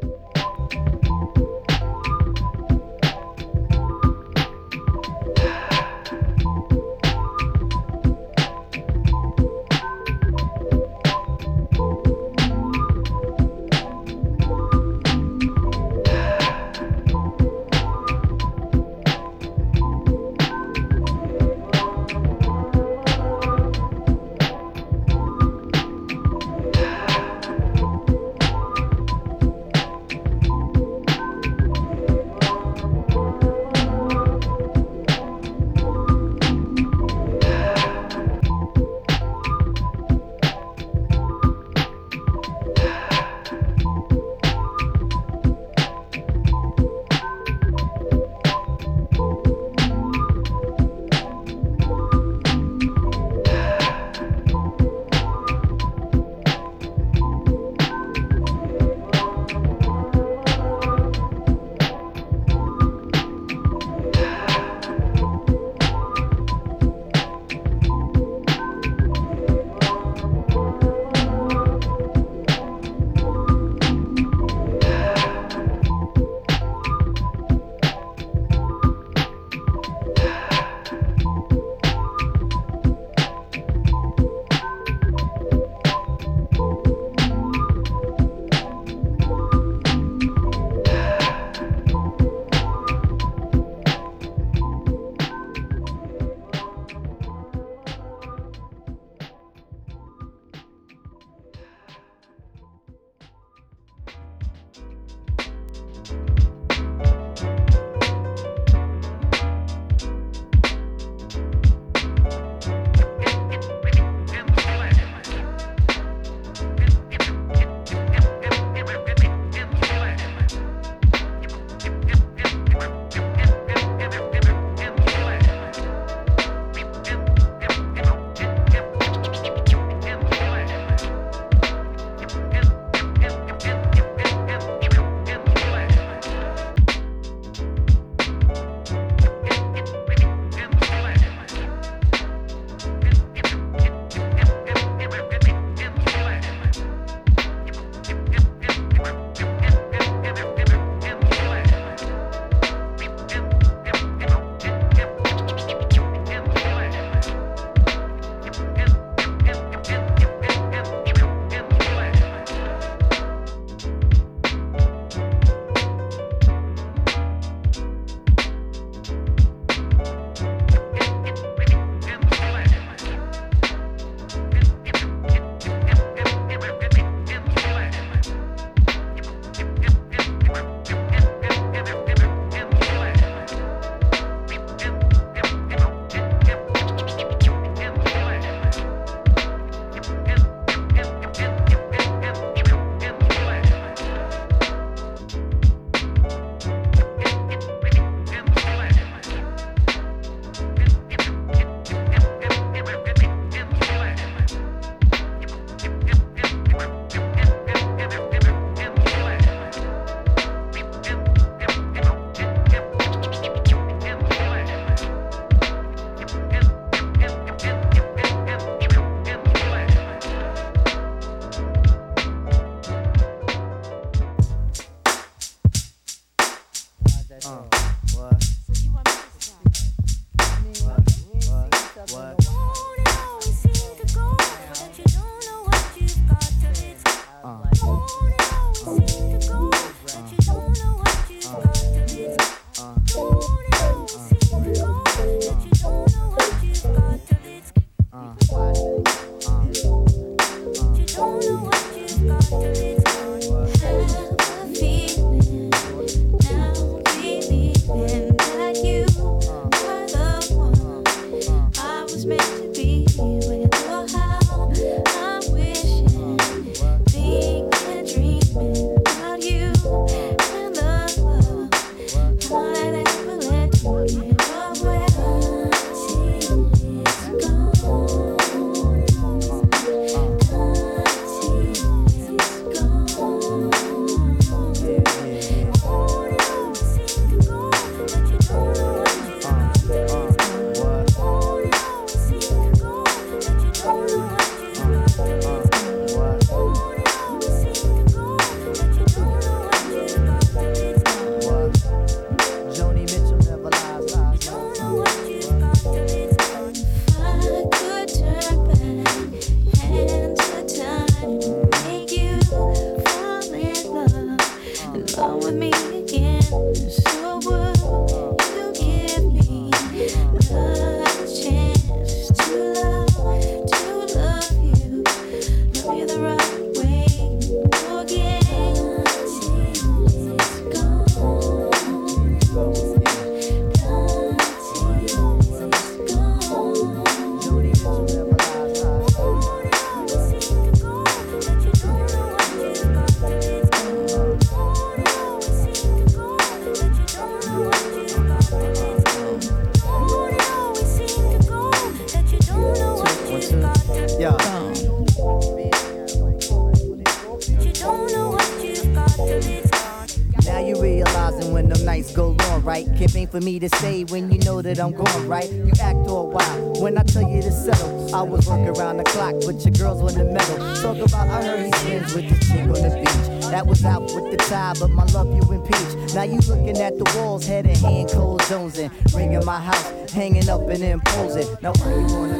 For me to say when you know that I'm gone, right? You act all wild when I tell you to settle. I was working around the clock, but your girls on the metal. Talk about I heard he's friends with the chick on the beach. That was out with the tie, but my love you impeach. Now you looking at the walls, head and hand, cold zones and ringing my house, hanging up and imposing. Now you wanna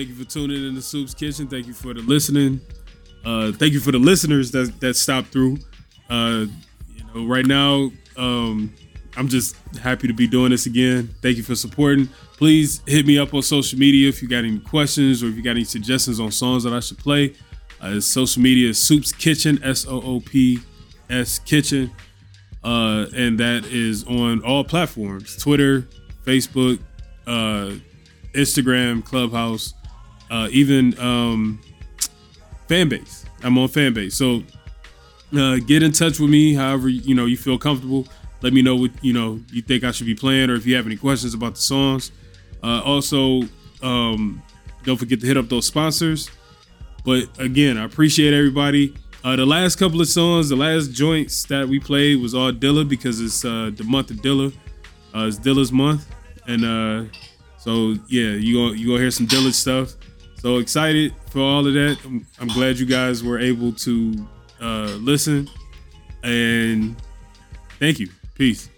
thank you for tuning in to Soops Kitchen. Thank you for the listening. Uh, thank you for the listeners that that stopped through. Uh, you know, right now, um, I'm just happy to be doing this again. Thank you for supporting. Please hit me up on social media if you got any questions or if you got any suggestions on songs that I should play. Uh, social media is Soops Kitchen, S O O P S Kitchen, uh, and that is on all platforms: Twitter, Facebook, uh, Instagram, Clubhouse, uh, even um, Fanbase. I'm on Fanbase, so uh, get in touch with me. However, you know you feel comfortable. Let me know what you know you think I should be playing, or if you have any questions about the songs. Uh, also, um, don't forget to hit up those sponsors. But again, I appreciate everybody. Uh, the last couple of songs, the last joints that we played was all Dilla because it's uh, the month of Dilla. Uh, it's Dilla's month, and uh, so yeah, you gonna you gonna hear some Dilla stuff. So excited for all of that. I'm, I'm glad you guys were able to uh, listen, and thank you. Peace.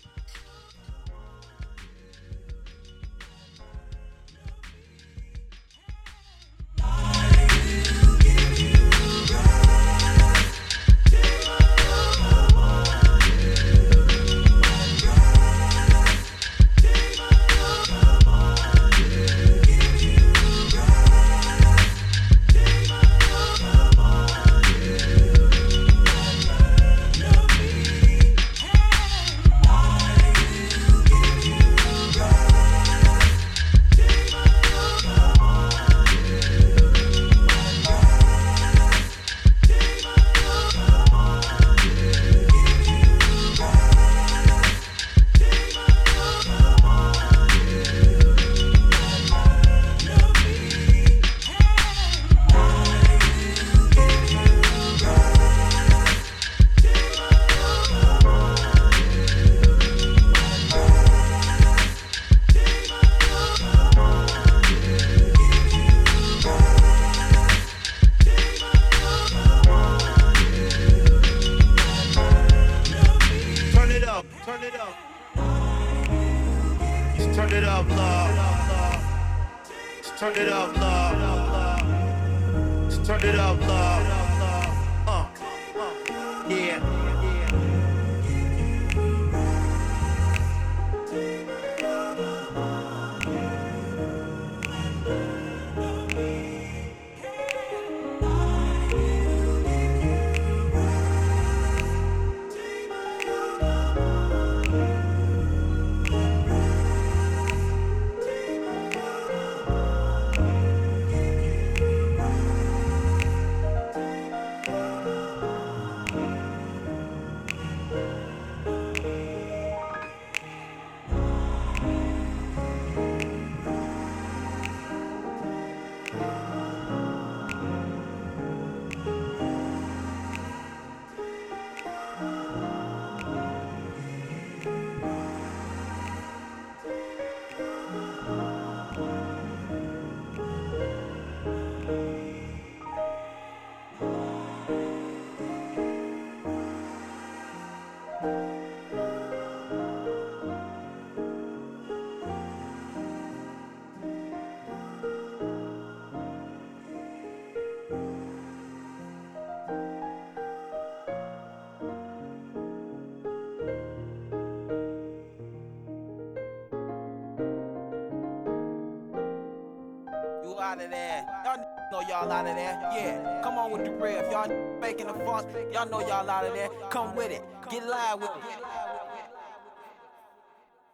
Y'all out of there. Yeah, come on with the riff. Y'all [LAUGHS] making the false. Y'all know y'all out of there. Come with it. Get live with it.